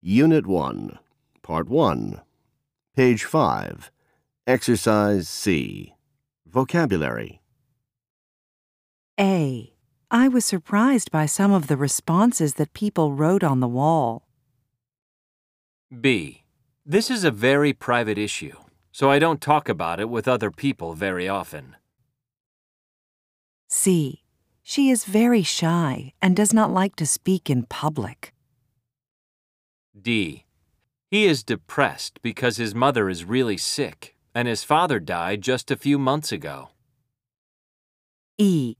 Unit 1, Part 1, Page 5, Exercise C. Vocabulary. A. I was surprised by some of the responses that people wrote on the wall. B. This is a very private issue, so I don't talk about it with other people very often. C. She is very shy and does not like to speak in public. D. He is depressed because his mother is really sick and his father died just a few months ago. E.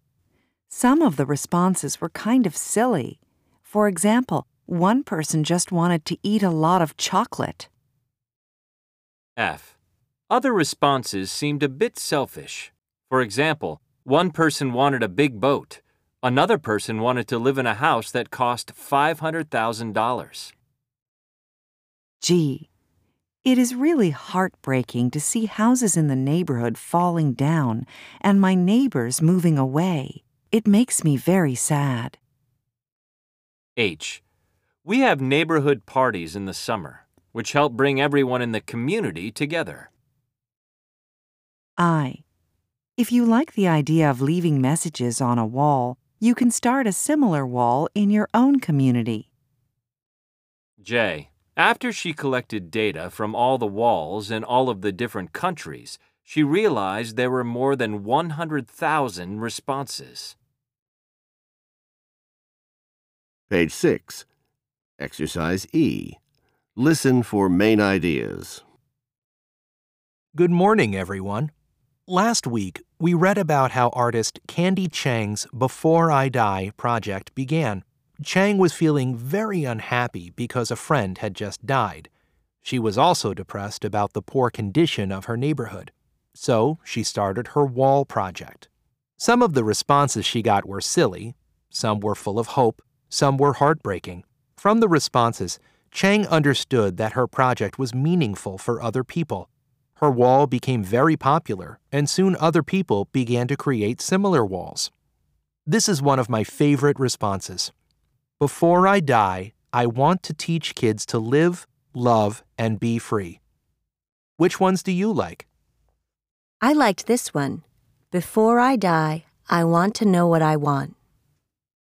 Some of the responses were kind of silly. For example, one person just wanted to eat a lot of chocolate. F. Other responses seemed a bit selfish. For example, one person wanted a big boat. Another person wanted to live in a house that cost $500,000. G. It is really heartbreaking to see houses in the neighborhood falling down and my neighbors moving away. It makes me very sad. H. We have neighborhood parties in the summer, which help bring everyone in the community together. I. If you like the idea of leaving messages on a wall, you can start a similar wall in your own community. J. After she collected data from all the walls in all of the different countries, she realized there were more than 100,000 responses. Page 6, Exercise E. Listen for main ideas. Good morning, everyone. Last week, we read about how artist Candy Chang's Before I Die project began. Chang was feeling very unhappy because a friend had just died. She was also depressed about the poor condition of her neighborhood. So she started her wall project. Some of the responses she got were silly, some were full of hope, some were heartbreaking. From the responses, Chang understood that her project was meaningful for other people. Her wall became very popular, and soon other people began to create similar walls. This is one of my favorite responses. Before I die, I want to teach kids to live, love, and be free. Which ones do you like? I liked this one. Before I die, I want to know what I want.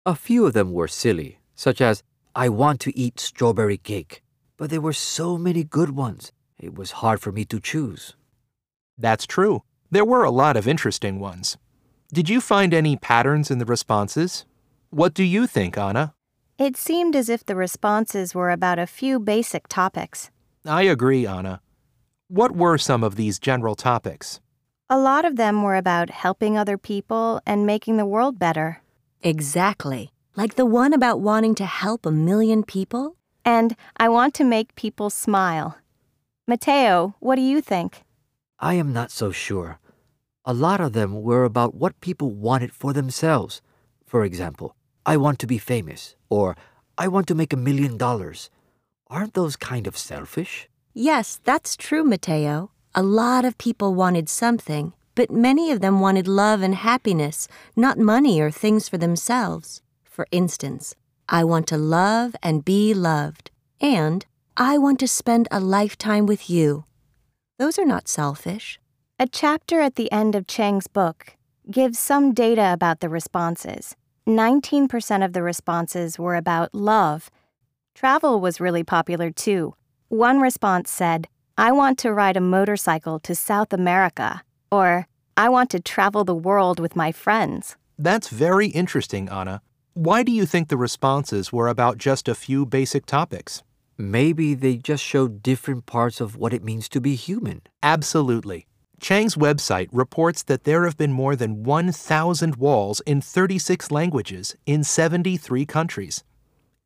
A few of them were silly, such as, I want to eat strawberry cake. But there were so many good ones, it was hard for me to choose. That's true. There were a lot of interesting ones. Did you find any patterns in the responses? What do you think, Anna? It seemed as if the responses were about a few basic topics. I agree, Anna. What were some of these general topics? A lot of them were about helping other people and making the world better. Exactly. Like the one about wanting to help a million people? And I want to make people smile. Matteo, what do you think? I am not so sure. A lot of them were about what people wanted for themselves. For example, I want to be famous, or I want to make a million dollars. Aren't those kind of selfish? Yes, that's true, Mateo. A lot of people wanted something, but many of them wanted love and happiness, not money or things for themselves. For instance, I want to love and be loved, and I want to spend a lifetime with you. Those are not selfish. A chapter at the end of Chang's book gives some data about the responses. 19% of the responses were about love. Travel was really popular too. One response said, I want to ride a motorcycle to South America, or I want to travel the world with my friends. That's very interesting, Anna. Why do you think the responses were about just a few basic topics? Maybe they just showed different parts of what it means to be human. Absolutely. Chang's website reports that there have been more than 1,000 walls in 36 languages in 73 countries.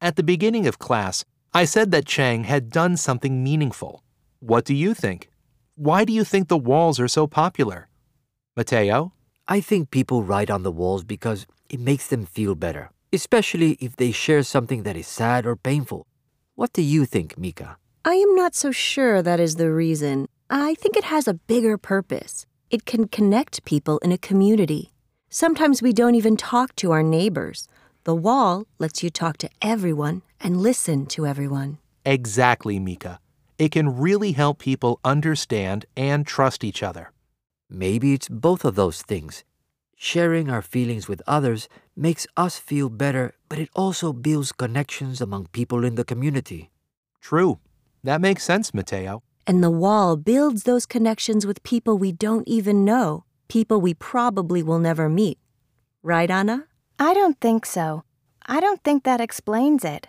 At the beginning of class, I said that Chang had done something meaningful. What do you think? Why do you think the walls are so popular? Mateo? I think people write on the walls because it makes them feel better, especially if they share something that is sad or painful. What do you think, Mika? I am not so sure that is the reason. I think it has a bigger purpose. It can connect people in a community. Sometimes we don't even talk to our neighbors. The wall lets you talk to everyone and listen to everyone. Exactly, Mika. It can really help people understand and trust each other. Maybe it's both of those things. Sharing our feelings with others makes us feel better, but it also builds connections among people in the community. True. That makes sense, Mateo. And the wall builds those connections with people we don't even know, people we probably will never meet. Right, Anna? I don't think so. I don't think that explains it.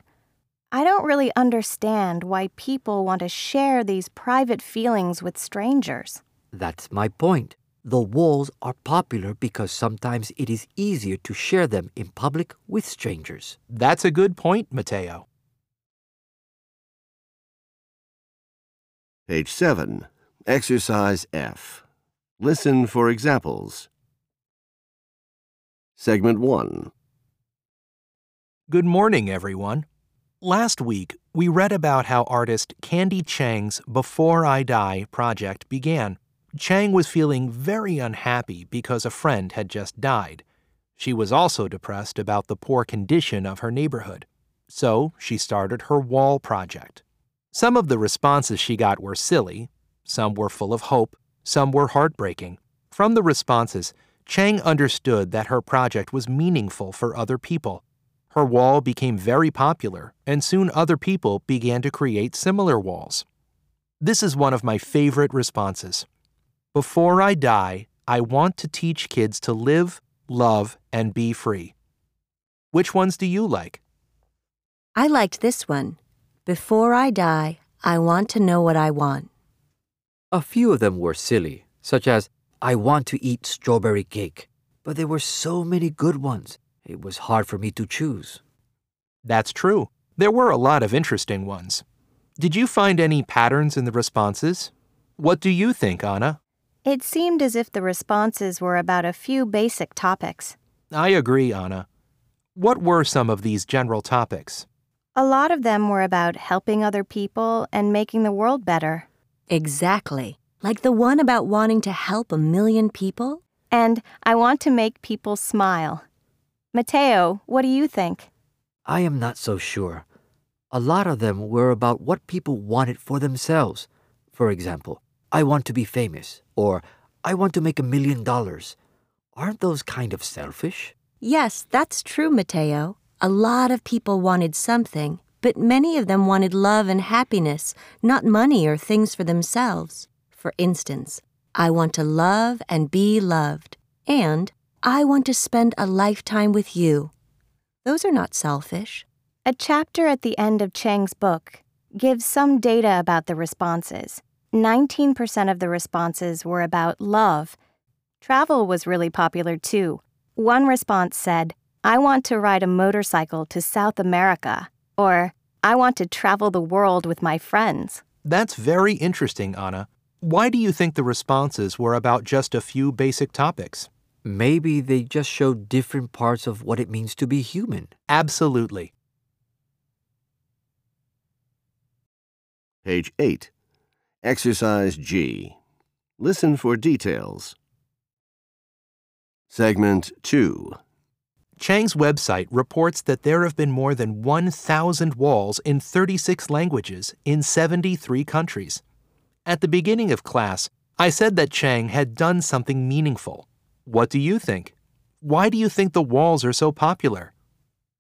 I don't really understand why people want to share these private feelings with strangers. That's my point. The walls are popular because sometimes it is easier to share them in public with strangers. That's a good point, Mateo. Page 7. Exercise F. Listen for examples. Segment 1. Good morning, everyone. Last week, we read about how artist Candy Chang's Before I Die project began. Chang was feeling very unhappy because a friend had just died. She was also depressed about the poor condition of her neighborhood. So she started her wall project. Some of the responses she got were silly, some were full of hope, some were heartbreaking. From the responses, Chang understood that her project was meaningful for other people. Her wall became very popular, and soon other people began to create similar walls. This is one of my favorite responses. Before I die, I want to teach kids to live, love, and be free. Which ones do you like? I liked this one. Before I die, I want to know what I want. A few of them were silly, such as, I want to eat strawberry cake. But there were so many good ones, it was hard for me to choose. That's true. There were a lot of interesting ones. Did you find any patterns in the responses? What do you think, Anna? It seemed as if the responses were about a few basic topics. I agree, Anna. What were some of these general topics? A lot of them were about helping other people and making the world better. Exactly. Like the one about wanting to help a million people? And I want to make people smile. Matteo, what do you think? I am not so sure. A lot of them were about what people wanted for themselves. For example, I want to be famous, or I want to make a million dollars. Aren't those kind of selfish? Yes, that's true, Mateo. A lot of people wanted something, but many of them wanted love and happiness, not money or things for themselves. For instance, I want to love and be loved, and I want to spend a lifetime with you. Those are not selfish. A chapter at the end of Chang's book gives some data about the responses. 19% of the responses were about love. Travel was really popular too. One response said, I want to ride a motorcycle to South America, or I want to travel the world with my friends. That's very interesting, Anna. Why do you think the responses were about just a few basic topics? Maybe they just showed different parts of what it means to be human. Absolutely. Page 8. Exercise G. Listen for details. Segment 2. Chang's website reports that there have been more than 1,000 walls in 36 languages in 73 countries. At the beginning of class, I said that Chang had done something meaningful. What do you think? Why do you think the walls are so popular?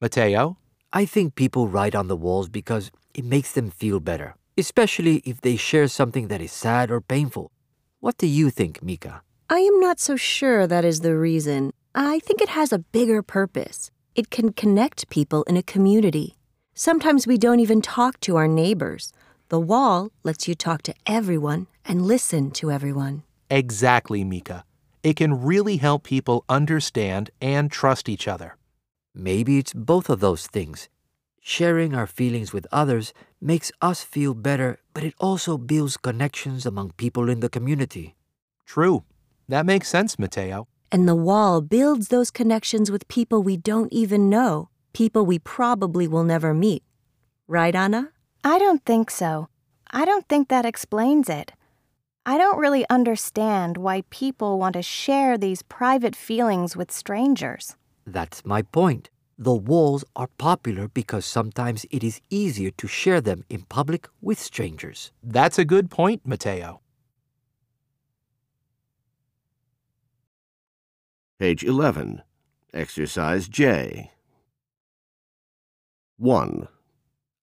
Mateo? I think people write on the walls because it makes them feel better, especially if they share something that is sad or painful. What do you think, Mika? I am not so sure that is the reason. I think it has a bigger purpose. It can connect people in a community. Sometimes we don't even talk to our neighbors. The wall lets you talk to everyone and listen to everyone. Exactly, Mika. It can really help people understand and trust each other. Maybe it's both of those things. Sharing our feelings with others makes us feel better, but it also builds connections among people in the community. True. That makes sense, Mateo. And the wall builds those connections with people we don't even know, people we probably will never meet. Right, Anna? I don't think so. I don't think that explains it. I don't really understand why people want to share these private feelings with strangers. That's my point. The walls are popular because sometimes it is easier to share them in public with strangers. That's a good point, Mateo. Page 11. Exercise J. 1.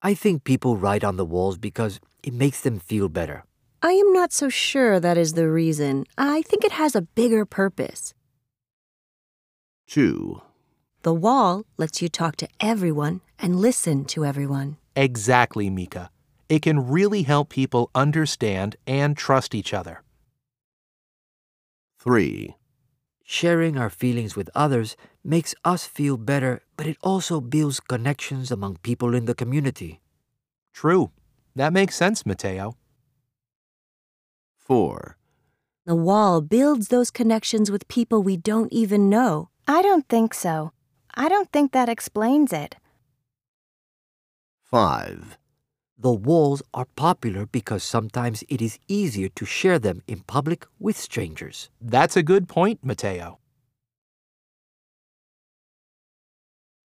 I think people write on the walls because it makes them feel better. I am not so sure that is the reason. I think it has a bigger purpose. 2. The wall lets you talk to everyone and listen to everyone. Exactly, Mika. It can really help people understand and trust each other. 3. Sharing our feelings with others makes us feel better, but it also builds connections among people in the community. True. That makes sense, Mateo. 4. The wall builds those connections with people we don't even know. I don't think so. I don't think that explains it. 5. The walls are popular because sometimes it is easier to share them in public with strangers. That's a good point, Matteo.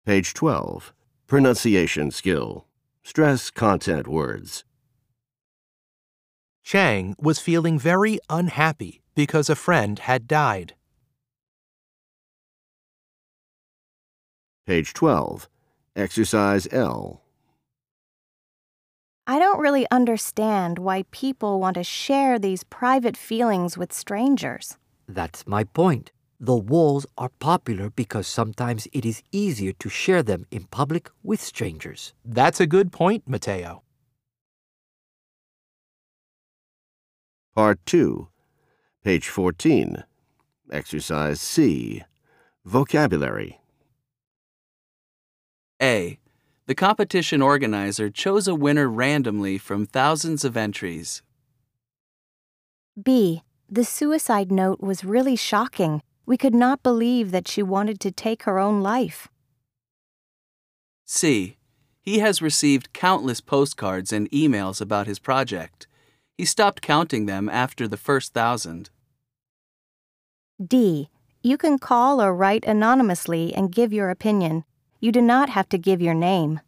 Page 12. Pronunciation skill. Stress content words. Chang was feeling very unhappy because a friend had died. Page 12. Exercise L. I don't really understand why people want to share these private feelings with strangers. That's my point. The walls are popular because sometimes it is easier to share them in public with strangers. That's a good point, Matteo. Part 2. Page 14. Exercise C. Vocabulary. A. The competition organizer chose a winner randomly from thousands of entries. B. The suicide note was really shocking. We could not believe that she wanted to take her own life. C. He has received countless postcards and emails about his project. He stopped counting them after the first thousand. D. You can call or write anonymously and give your opinion. You do not have to give your name.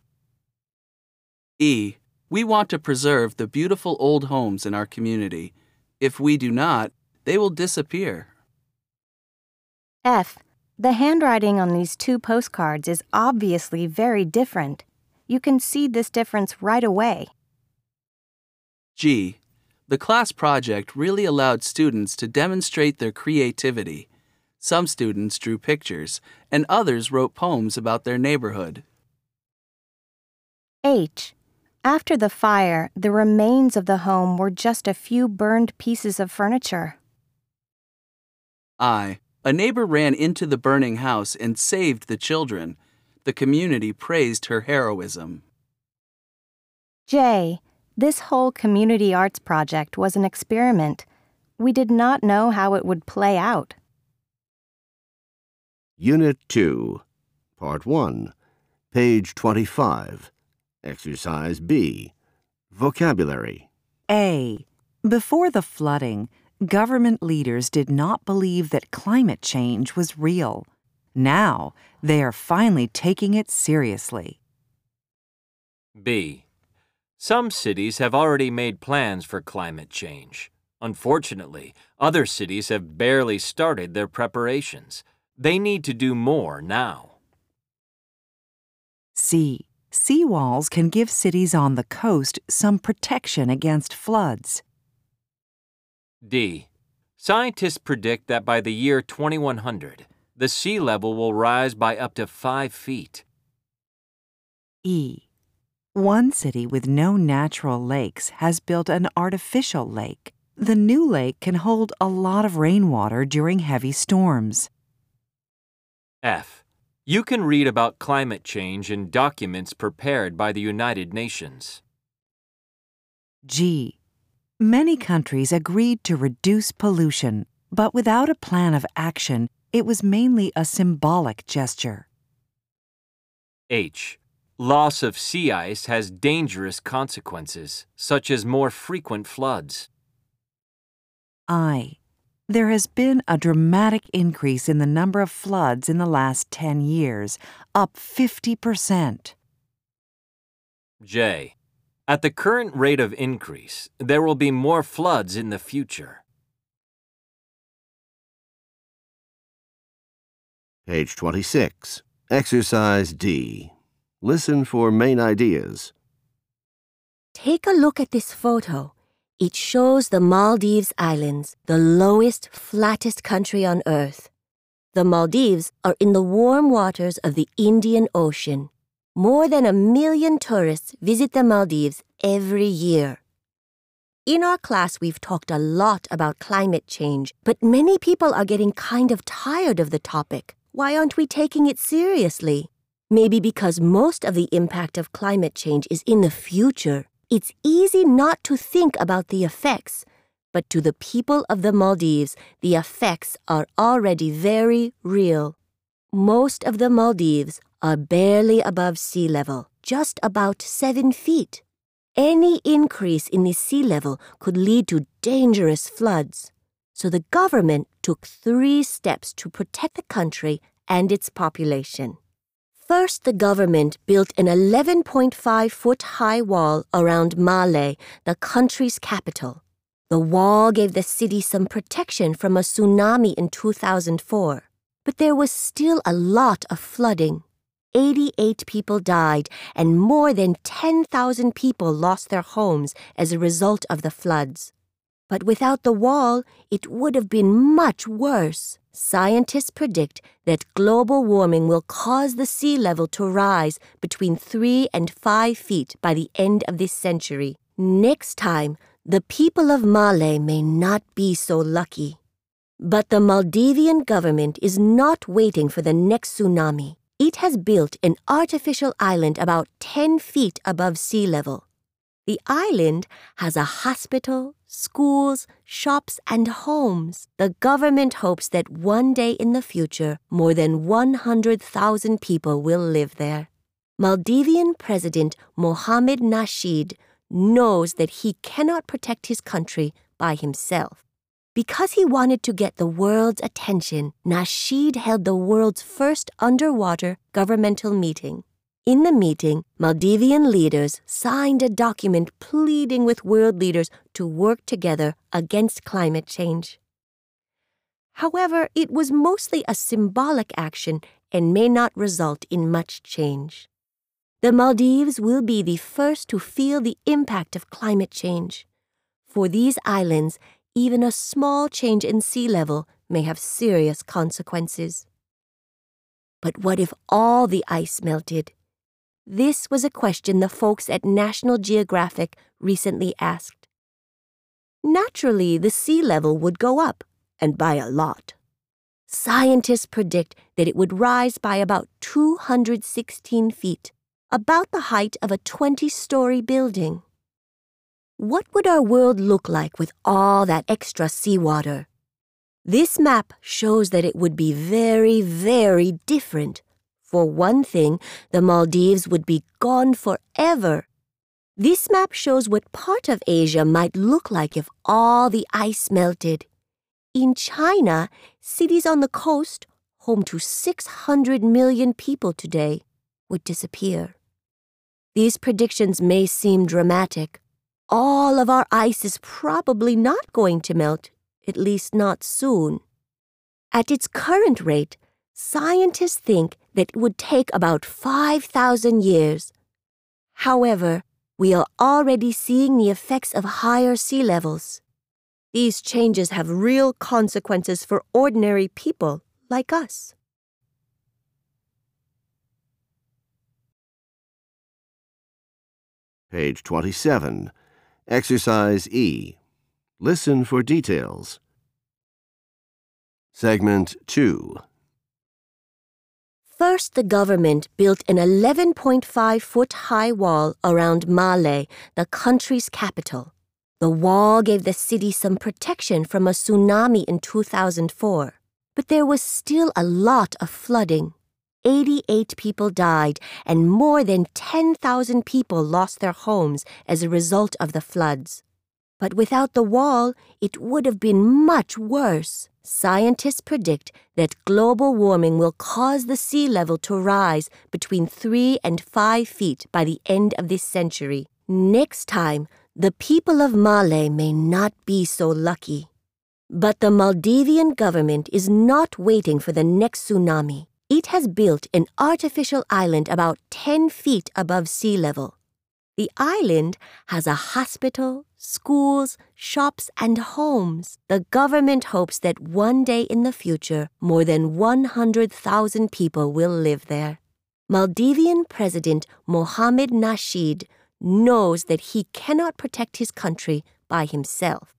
E. We want to preserve the beautiful old homes in our community. If we do not, they will disappear. F. The handwriting on these two postcards is obviously very different. You can see this difference right away. G. The class project really allowed students to demonstrate their creativity. Some students drew pictures, and others wrote poems about their neighborhood. H. After the fire, the remains of the home were just a few burned pieces of furniture. I. A neighbor ran into the burning house and saved the children. The community praised her heroism. J. This whole community arts project was an experiment. We did not know how it would play out. Unit 2. Part 1. Page 25. Exercise B. Vocabulary. A. Before the flooding, government leaders did not believe that climate change was real. Now, they are finally taking it seriously. B. Some cities have already made plans for climate change. Unfortunately, other cities have barely started their preparations. They need to do more now. C. Seawalls can give cities on the coast some protection against floods. D. Scientists predict that by the year 2100, the sea level will rise by up to 5 feet. E. One city with no natural lakes has built an artificial lake. The new lake can hold a lot of rainwater during heavy storms. F. You can read about climate change in documents prepared by the United Nations. G. Many countries agreed to reduce pollution, but without a plan of action, it was mainly a symbolic gesture. H. Loss of sea ice has dangerous consequences, such as more frequent floods. I. There has been a dramatic increase in the number of floods in the last 10 years, up 50%. J. At the current rate of increase, there will be more floods in the future. Page 26. Exercise D. Listen for main ideas. Take a look at this photo. It shows the Maldives Islands, the lowest, flattest country on Earth. The Maldives are in the warm waters of the Indian Ocean. More than a million tourists visit the Maldives every year. In our class, we've talked a lot about climate change, but many people are getting kind of tired of the topic. Why aren't we taking it seriously? Maybe because most of the impact of climate change is in the future. It's easy not to think about the effects, but to the people of the Maldives, the effects are already very real. Most of the Maldives are barely above sea level, just about seven feet. Any increase in the sea level could lead to dangerous floods. So the government took three steps to protect the country and its population. First, the government built an 11.5 foot high wall around Male, the country's capital. The wall gave the city some protection from a tsunami in 2004, but there was still a lot of flooding. 88 people died, and more than 10,000 people lost their homes as a result of the floods. But without the wall, it would have been much worse. Scientists predict that global warming will cause the sea level to rise between 3 and 5 feet by the end of this century. Next time, the people of Male may not be so lucky. But the Maldivian government is not waiting for the next tsunami. It has built an artificial island about 10 feet above sea level. The island has a hospital, schools, shops, and homes. The government hopes that one day in the future, more than 100,000 people will live there. Maldivian President Mohamed Nasheed knows that he cannot protect his country by himself. Because he wanted to get the world's attention, Nasheed held the world's first underwater governmental meeting. In the meeting, Maldivian leaders signed a document pleading with world leaders to work together against climate change. However, it was mostly a symbolic action and may not result in much change. The Maldives will be the first to feel the impact of climate change. For these islands, even a small change in sea level may have serious consequences. But what if all the ice melted? This was a question the folks at National Geographic recently asked. Naturally, the sea level would go up, and by a lot. Scientists predict that it would rise by about 216 feet, about the height of a 20 story building. What would our world look like with all that extra seawater? This map shows that it would be very, very different for one thing, the Maldives would be gone forever. This map shows what part of Asia might look like if all the ice melted. In China, cities on the coast, home to 600 million people today, would disappear. These predictions may seem dramatic. All of our ice is probably not going to melt, at least not soon. At its current rate, Scientists think that it would take about 5,000 years. However, we are already seeing the effects of higher sea levels. These changes have real consequences for ordinary people like us. Page 27. Exercise E. Listen for details. Segment 2. First, the government built an 11.5 foot high wall around Male, the country's capital. The wall gave the city some protection from a tsunami in 2004, but there was still a lot of flooding. 88 people died, and more than 10,000 people lost their homes as a result of the floods. But without the wall, it would have been much worse. Scientists predict that global warming will cause the sea level to rise between 3 and 5 feet by the end of this century. Next time, the people of Male may not be so lucky. But the Maldivian government is not waiting for the next tsunami. It has built an artificial island about 10 feet above sea level. The island has a hospital, schools, shops, and homes. The government hopes that one day in the future, more than 100,000 people will live there. Maldivian President Mohamed Nasheed knows that he cannot protect his country by himself.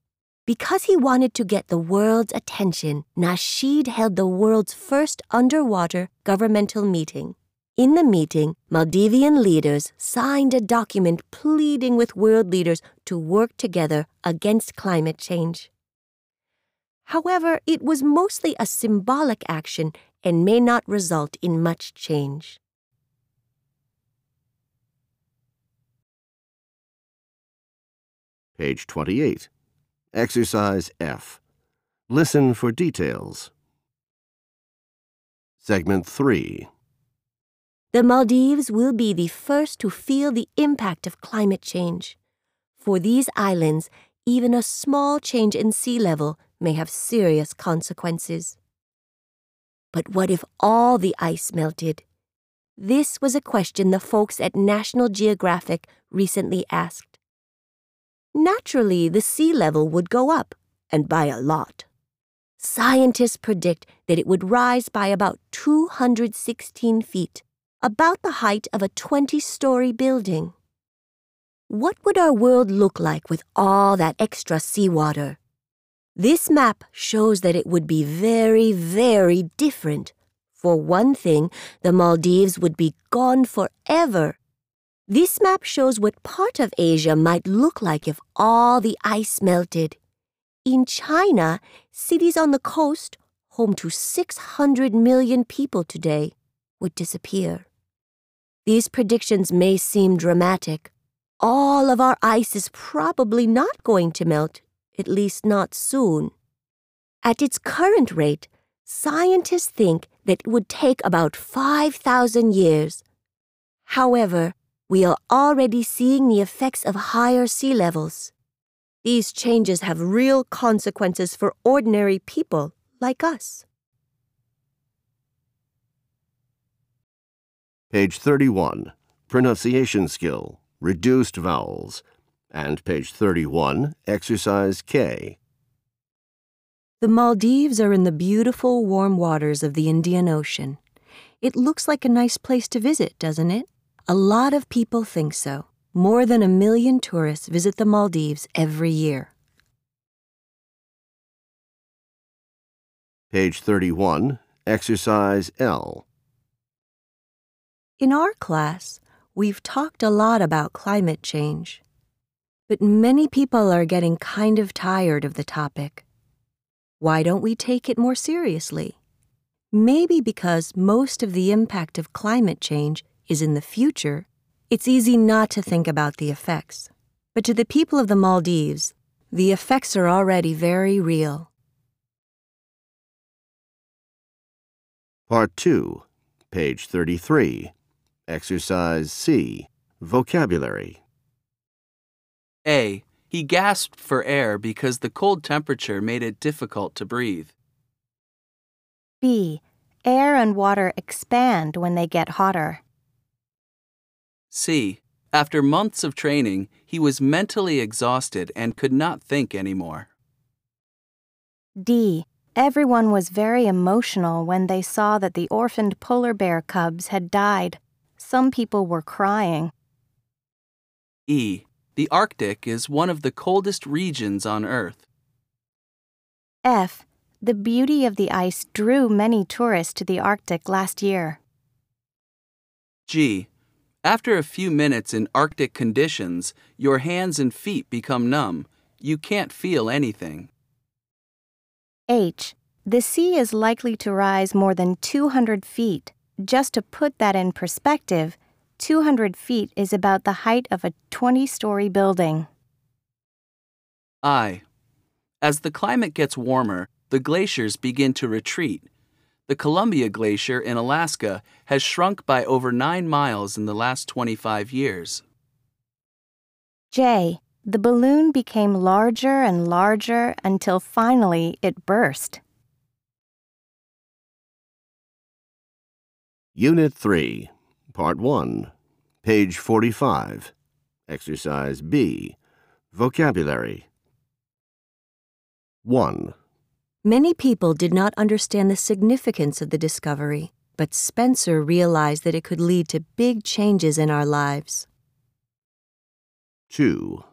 Because he wanted to get the world's attention, Nasheed held the world's first underwater governmental meeting. In the meeting, Maldivian leaders signed a document pleading with world leaders to work together against climate change. However, it was mostly a symbolic action and may not result in much change. Page 28. Exercise F. Listen for details. Segment 3. The Maldives will be the first to feel the impact of climate change. For these islands, even a small change in sea level may have serious consequences. But what if all the ice melted? This was a question the folks at National Geographic recently asked. Naturally, the sea level would go up, and by a lot. Scientists predict that it would rise by about 216 feet, about the height of a 20 story building. What would our world look like with all that extra seawater? This map shows that it would be very, very different. For one thing, the Maldives would be gone forever. This map shows what part of Asia might look like if all the ice melted. In China, cities on the coast, home to 600 million people today, would disappear. These predictions may seem dramatic. All of our ice is probably not going to melt, at least not soon. At its current rate, scientists think that it would take about 5,000 years. However, we are already seeing the effects of higher sea levels. These changes have real consequences for ordinary people like us. Page 31. Pronunciation skill. Reduced vowels. And page 31. Exercise K. The Maldives are in the beautiful warm waters of the Indian Ocean. It looks like a nice place to visit, doesn't it? A lot of people think so. More than a million tourists visit the Maldives every year. Page 31. Exercise L. In our class, we've talked a lot about climate change. But many people are getting kind of tired of the topic. Why don't we take it more seriously? Maybe because most of the impact of climate change is in the future, it's easy not to think about the effects. But to the people of the Maldives, the effects are already very real. Part 2. Page 33. Exercise C. Vocabulary. A. He gasped for air because the cold temperature made it difficult to breathe. B. Air and water expand when they get hotter. C. After months of training, he was mentally exhausted and could not think anymore. D. Everyone was very emotional when they saw that the orphaned polar bear cubs had died. Some people were crying. E. The Arctic is one of the coldest regions on Earth. F. The beauty of the ice drew many tourists to the Arctic last year. G. After a few minutes in Arctic conditions, your hands and feet become numb. You can't feel anything. H. The sea is likely to rise more than 200 feet. Just to put that in perspective, 200 feet is about the height of a 20 story building. I. As the climate gets warmer, the glaciers begin to retreat. The Columbia Glacier in Alaska has shrunk by over 9 miles in the last 25 years. J. The balloon became larger and larger until finally it burst. Unit 3, Part 1, page 45. Exercise B. Vocabulary. 1. Many people did not understand the significance of the discovery, but Spencer realized that it could lead to big changes in our lives. 2.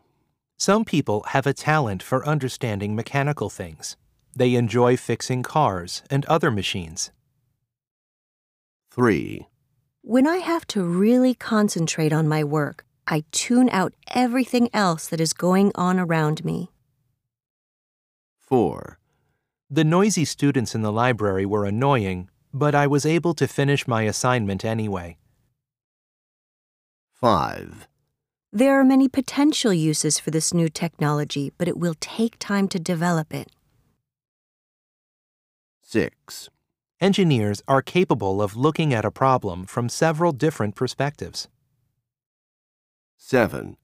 Some people have a talent for understanding mechanical things. They enjoy fixing cars and other machines. 3. When I have to really concentrate on my work, I tune out everything else that is going on around me. 4. The noisy students in the library were annoying, but I was able to finish my assignment anyway. 5. There are many potential uses for this new technology, but it will take time to develop it. 6. Engineers are capable of looking at a problem from several different perspectives. 7.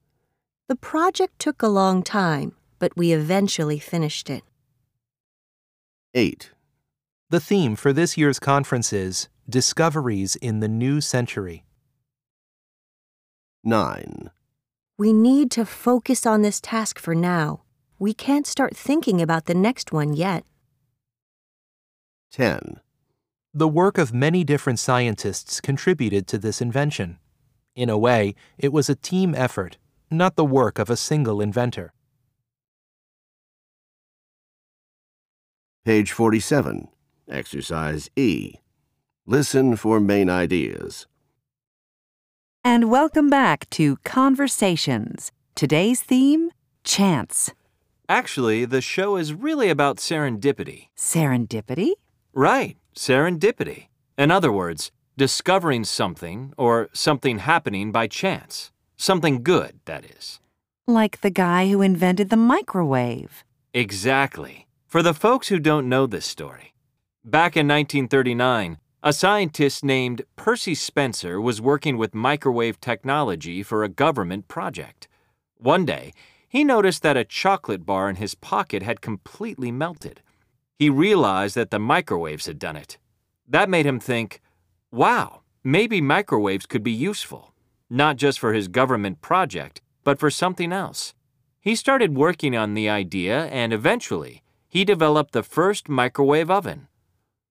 The project took a long time, but we eventually finished it. 8. The theme for this year's conference is Discoveries in the New Century. 9. We need to focus on this task for now. We can't start thinking about the next one yet. 10. The work of many different scientists contributed to this invention. In a way, it was a team effort, not the work of a single inventor. Page 47. Exercise E. Listen for main ideas. And welcome back to Conversations. Today's theme Chance. Actually, the show is really about serendipity. Serendipity? Right, serendipity. In other words, discovering something or something happening by chance. Something good, that is. Like the guy who invented the microwave. Exactly. For the folks who don't know this story, back in 1939, a scientist named Percy Spencer was working with microwave technology for a government project. One day, he noticed that a chocolate bar in his pocket had completely melted. He realized that the microwaves had done it. That made him think, wow, maybe microwaves could be useful, not just for his government project, but for something else. He started working on the idea and eventually, he developed the first microwave oven.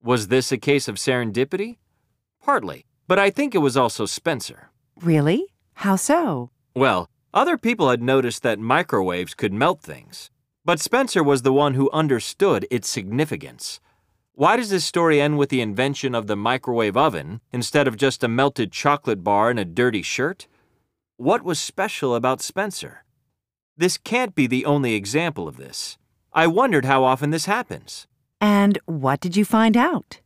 Was this a case of serendipity? Partly, but I think it was also Spencer. Really? How so? Well, other people had noticed that microwaves could melt things, but Spencer was the one who understood its significance. Why does this story end with the invention of the microwave oven instead of just a melted chocolate bar and a dirty shirt? What was special about Spencer? This can't be the only example of this. I wondered how often this happens. And what did you find out?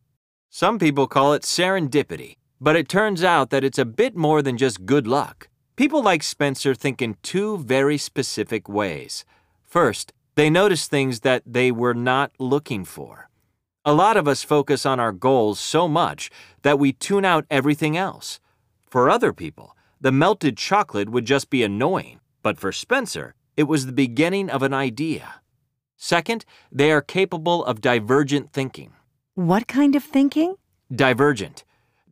Some people call it serendipity, but it turns out that it's a bit more than just good luck. People like Spencer think in two very specific ways. First, they notice things that they were not looking for. A lot of us focus on our goals so much that we tune out everything else. For other people, the melted chocolate would just be annoying, but for Spencer, it was the beginning of an idea. Second, they are capable of divergent thinking. What kind of thinking? Divergent.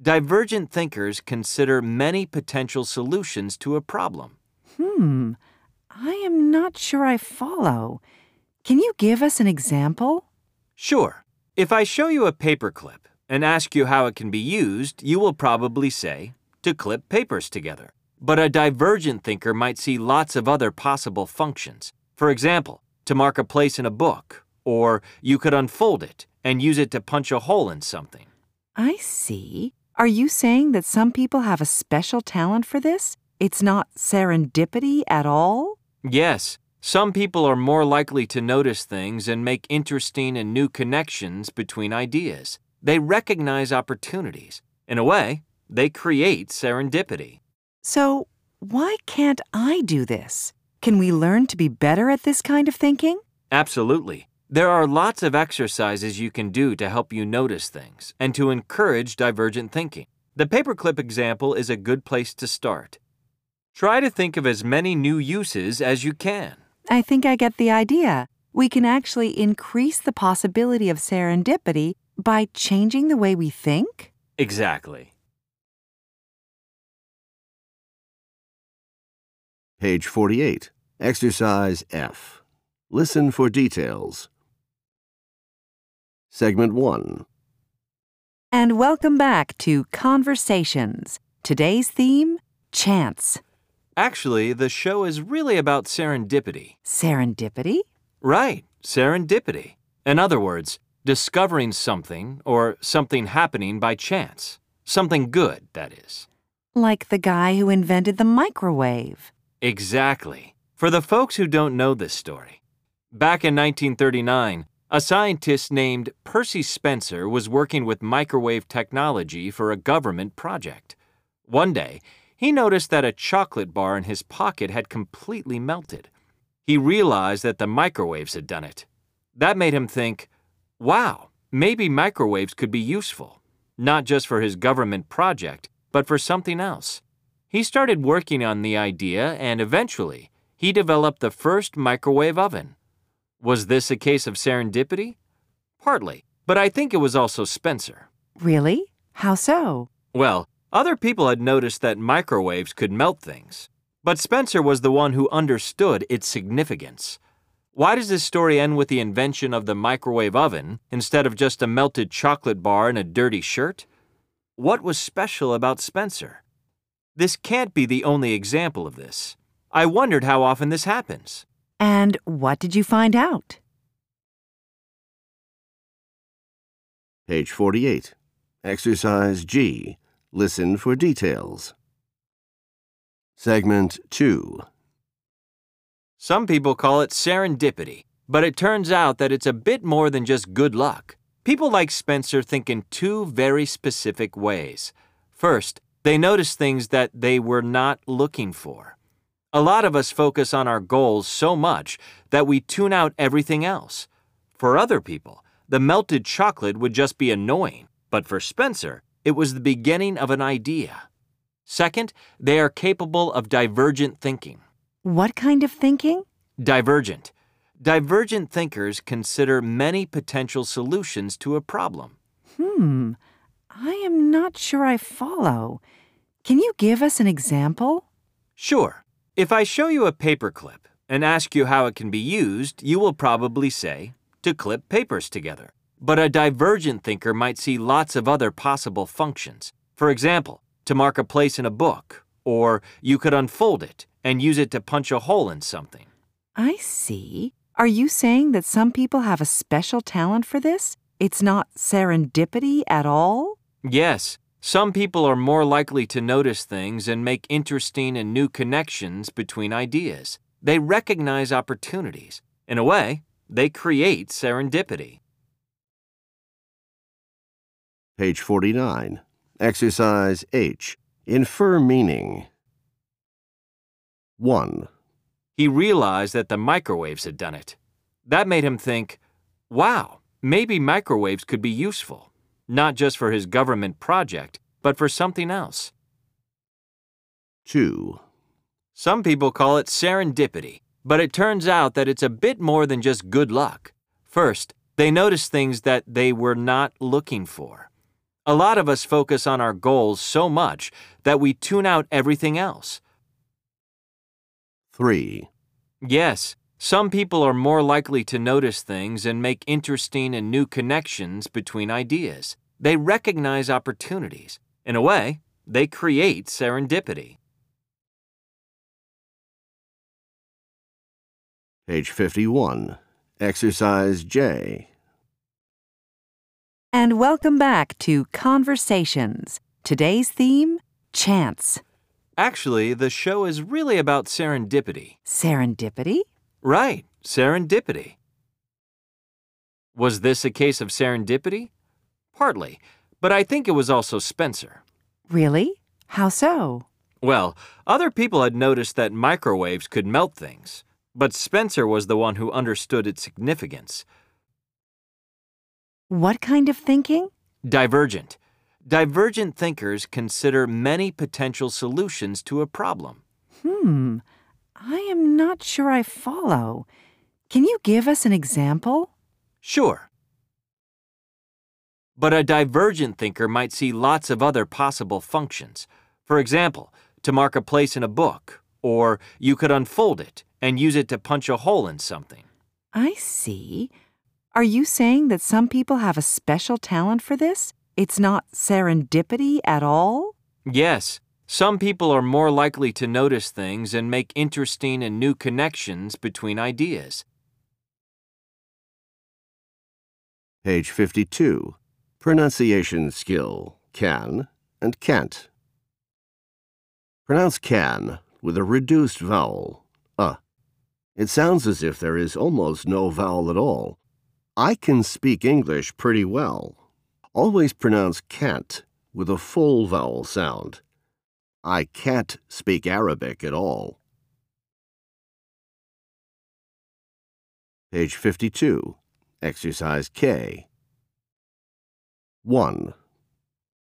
Divergent thinkers consider many potential solutions to a problem. Hmm, I am not sure I follow. Can you give us an example? Sure. If I show you a paperclip and ask you how it can be used, you will probably say, to clip papers together. But a divergent thinker might see lots of other possible functions. For example, to mark a place in a book, or you could unfold it and use it to punch a hole in something. I see. Are you saying that some people have a special talent for this? It's not serendipity at all? Yes, some people are more likely to notice things and make interesting and new connections between ideas. They recognize opportunities. In a way, they create serendipity. So, why can't I do this? Can we learn to be better at this kind of thinking? Absolutely. There are lots of exercises you can do to help you notice things and to encourage divergent thinking. The paperclip example is a good place to start. Try to think of as many new uses as you can. I think I get the idea. We can actually increase the possibility of serendipity by changing the way we think? Exactly. Page 48. Exercise F. Listen for details. Segment 1. And welcome back to Conversations. Today's theme Chance. Actually, the show is really about serendipity. Serendipity? Right, serendipity. In other words, discovering something or something happening by chance. Something good, that is. Like the guy who invented the microwave. Exactly. For the folks who don't know this story, back in 1939, a scientist named Percy Spencer was working with microwave technology for a government project. One day, he noticed that a chocolate bar in his pocket had completely melted. He realized that the microwaves had done it. That made him think, wow, maybe microwaves could be useful, not just for his government project, but for something else. He started working on the idea and eventually he developed the first microwave oven. Was this a case of serendipity? Partly, but I think it was also Spencer. Really? How so? Well, other people had noticed that microwaves could melt things, but Spencer was the one who understood its significance. Why does this story end with the invention of the microwave oven instead of just a melted chocolate bar and a dirty shirt? What was special about Spencer? This can't be the only example of this. I wondered how often this happens. And what did you find out? Page 48. Exercise G. Listen for details. Segment 2. Some people call it serendipity, but it turns out that it's a bit more than just good luck. People like Spencer think in two very specific ways. First, they notice things that they were not looking for. A lot of us focus on our goals so much that we tune out everything else. For other people, the melted chocolate would just be annoying, but for Spencer, it was the beginning of an idea. Second, they are capable of divergent thinking. What kind of thinking? Divergent. Divergent thinkers consider many potential solutions to a problem. Hmm, I am not sure I follow. Can you give us an example? Sure. If I show you a paperclip and ask you how it can be used, you will probably say, to clip papers together. But a divergent thinker might see lots of other possible functions. For example, to mark a place in a book, or you could unfold it and use it to punch a hole in something. I see. Are you saying that some people have a special talent for this? It's not serendipity at all? Yes, some people are more likely to notice things and make interesting and new connections between ideas. They recognize opportunities. In a way, they create serendipity. Page 49. Exercise H. Infer meaning. 1. He realized that the microwaves had done it. That made him think, wow, maybe microwaves could be useful, not just for his government project, but for something else. 2. Some people call it serendipity, but it turns out that it's a bit more than just good luck. First, they notice things that they were not looking for. A lot of us focus on our goals so much that we tune out everything else. 3. Yes, some people are more likely to notice things and make interesting and new connections between ideas. They recognize opportunities. In a way, they create serendipity. Page 51. Exercise J. And welcome back to Conversations. Today's theme Chance. Actually, the show is really about serendipity. Serendipity? Right, serendipity. Was this a case of serendipity? Partly, but I think it was also Spencer. Really? How so? Well, other people had noticed that microwaves could melt things. but Spencer was the one who understood its significance. What kind of thinking? Divergent. Divergent thinkers consider many potential solutions to a problem. Hmm, I am not sure I follow. Can you give us an example? Sure. But a divergent thinker might see lots of other possible functions. For example, to mark a place in a book, or you could unfold it and use it to punch a hole in something. I see. Are you saying that some people have a special talent for this? It's not serendipity at all? Yes, some people are more likely to notice things and make interesting and new connections between ideas. Page 52. Pronunciation skill can and can't. Pronounce can with a reduced vowel, uh. It sounds as if there is almost no vowel at all. I can speak English pretty well. Always pronounce can't with a full vowel sound. I can't speak Arabic at all. Page 52. Exercise K. 1.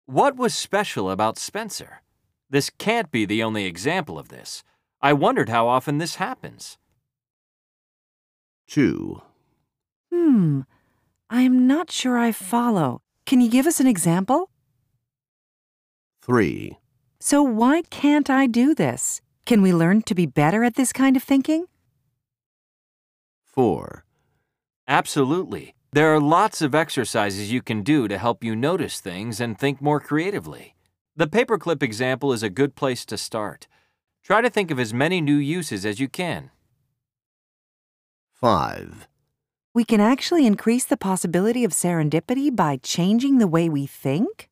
What was special about Spencer? This can't be the only example of this. I wondered how often this happens. 2. Hmm, I am not sure I follow. Can you give us an example? 3. So, why can't I do this? Can we learn to be better at this kind of thinking? 4. Absolutely. There are lots of exercises you can do to help you notice things and think more creatively. The paperclip example is a good place to start. Try to think of as many new uses as you can. 5. We can actually increase the possibility of serendipity by changing the way we think?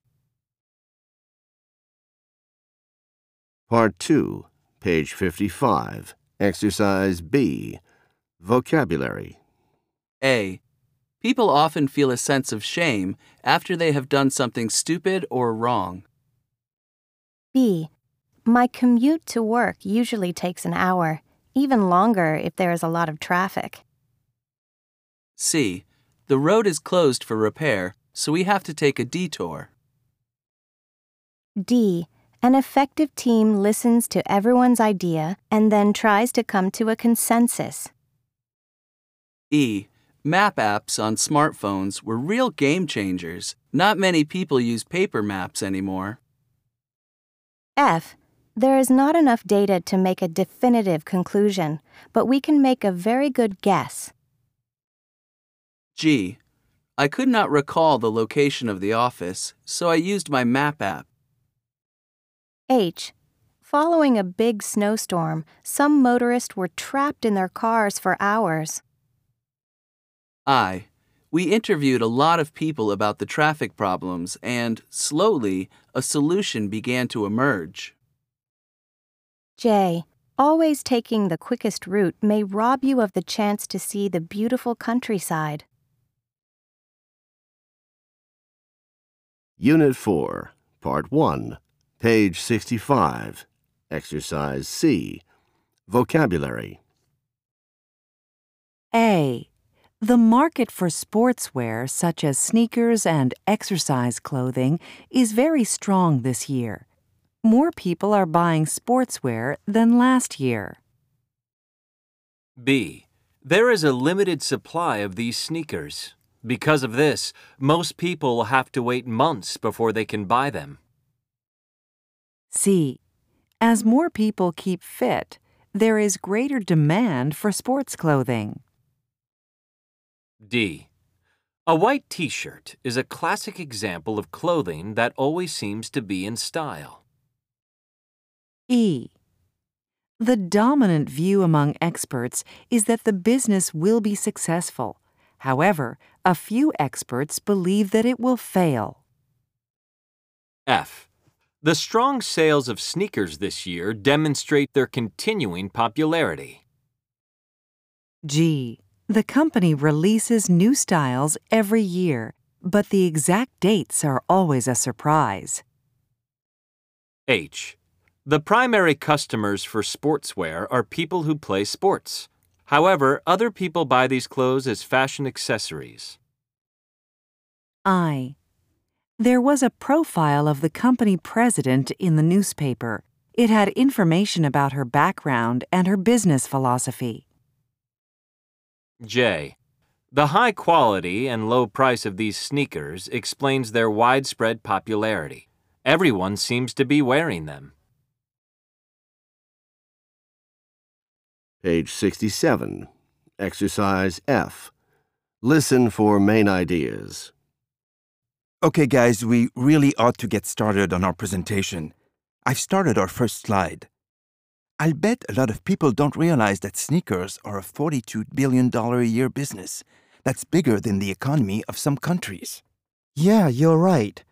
Part 2, page 55. Exercise B. Vocabulary. A. People often feel a sense of shame after they have done something stupid or wrong. B. My commute to work usually takes an hour, even longer if there is a lot of traffic. C. The road is closed for repair, so we have to take a detour. D. An effective team listens to everyone's idea and then tries to come to a consensus. E. Map apps on smartphones were real game changers. Not many people use paper maps anymore. F. There is not enough data to make a definitive conclusion, but we can make a very good guess. G. I could not recall the location of the office, so I used my map app. H. Following a big snowstorm, some motorists were trapped in their cars for hours. I. We interviewed a lot of people about the traffic problems, and slowly, a solution began to emerge. J. Always taking the quickest route may rob you of the chance to see the beautiful countryside. Unit 4, Part 1, page 65. Exercise C. Vocabulary. A. The market for sportswear, such as sneakers and exercise clothing, is very strong this year. More people are buying sportswear than last year. B. There is a limited supply of these sneakers. Because of this, most people have to wait months before they can buy them. C. As more people keep fit, there is greater demand for sports clothing. D. A white t shirt is a classic example of clothing that always seems to be in style. E. The dominant view among experts is that the business will be successful. However, a few experts believe that it will fail. F. The strong sales of sneakers this year demonstrate their continuing popularity. G. The company releases new styles every year, but the exact dates are always a surprise. H. The primary customers for sportswear are people who play sports. However, other people buy these clothes as fashion accessories. I. There was a profile of the company president in the newspaper. It had information about her background and her business philosophy. J. The high quality and low price of these sneakers explains their widespread popularity. Everyone seems to be wearing them. Page 67. Exercise F. Listen for main ideas. Okay, guys, we really ought to get started on our presentation. I've started our first slide. I'll bet a lot of people don't realize that sneakers are a $42 billion a year business. That's bigger than the economy of some countries. Yeah, you're right.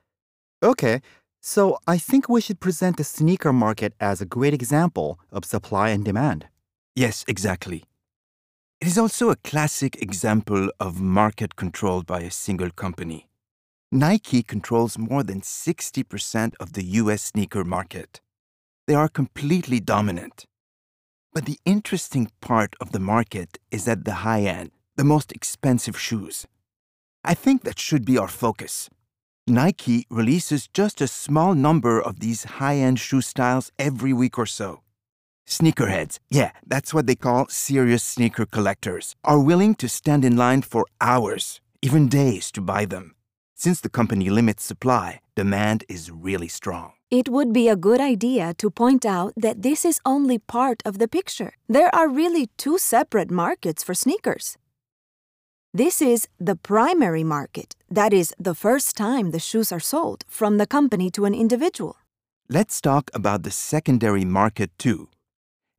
Okay, so I think we should present the sneaker market as a great example of supply and demand. Yes, exactly. It is also a classic example of market controlled by a single company. Nike controls more than 60% of the US sneaker market. They are completely dominant. But the interesting part of the market is at the high end, the most expensive shoes. I think that should be our focus. Nike releases just a small number of these high end shoe styles every week or so. Sneakerheads, yeah, that's what they call serious sneaker collectors, are willing to stand in line for hours, even days, to buy them. Since the company limits supply, demand is really strong. It would be a good idea to point out that this is only part of the picture. There are really two separate markets for sneakers. This is the primary market, that is, the first time the shoes are sold from the company to an individual. Let's talk about the secondary market too.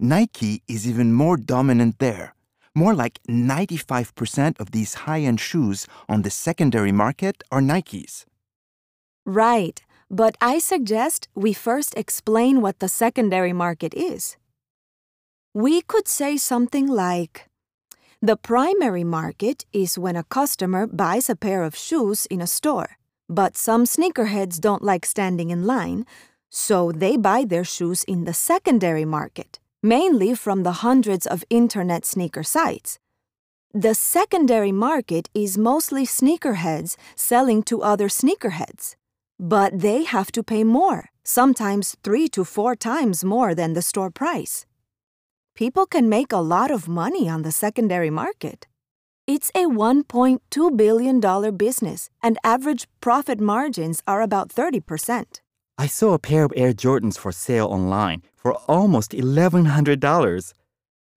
Nike is even more dominant there. More like 95% of these high end shoes on the secondary market are Nikes. Right, but I suggest we first explain what the secondary market is. We could say something like The primary market is when a customer buys a pair of shoes in a store, but some sneakerheads don't like standing in line, so they buy their shoes in the secondary market mainly from the hundreds of internet sneaker sites. The secondary market is mostly sneakerheads selling to other sneakerheads. But they have to pay more, sometimes three to four times more than the store price. People can make a lot of money on the secondary market. It's a $1.2 billion business, and average profit margins are about 30%. I saw a pair of Air Jordans for sale online for almost $1,100.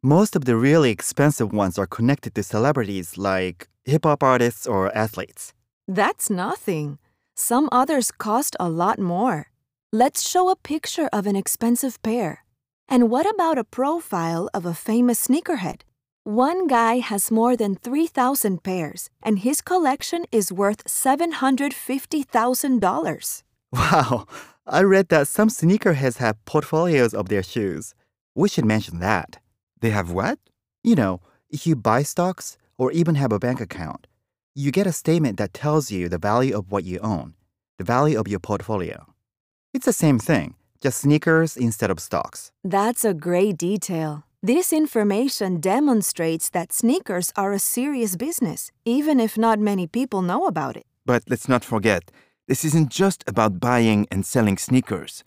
Most of the really expensive ones are connected to celebrities like hip hop artists or athletes. That's nothing. Some others cost a lot more. Let's show a picture of an expensive pair. And what about a profile of a famous sneakerhead? One guy has more than 3,000 pairs, and his collection is worth $750,000. Wow, I read that some sneakerheads have portfolios of their shoes. We should mention that. They have what? You know, if you buy stocks or even have a bank account, you get a statement that tells you the value of what you own, the value of your portfolio. It's the same thing, just sneakers instead of stocks. That's a great detail. This information demonstrates that sneakers are a serious business, even if not many people know about it. But let's not forget, this isn't just about buying and selling sneakers.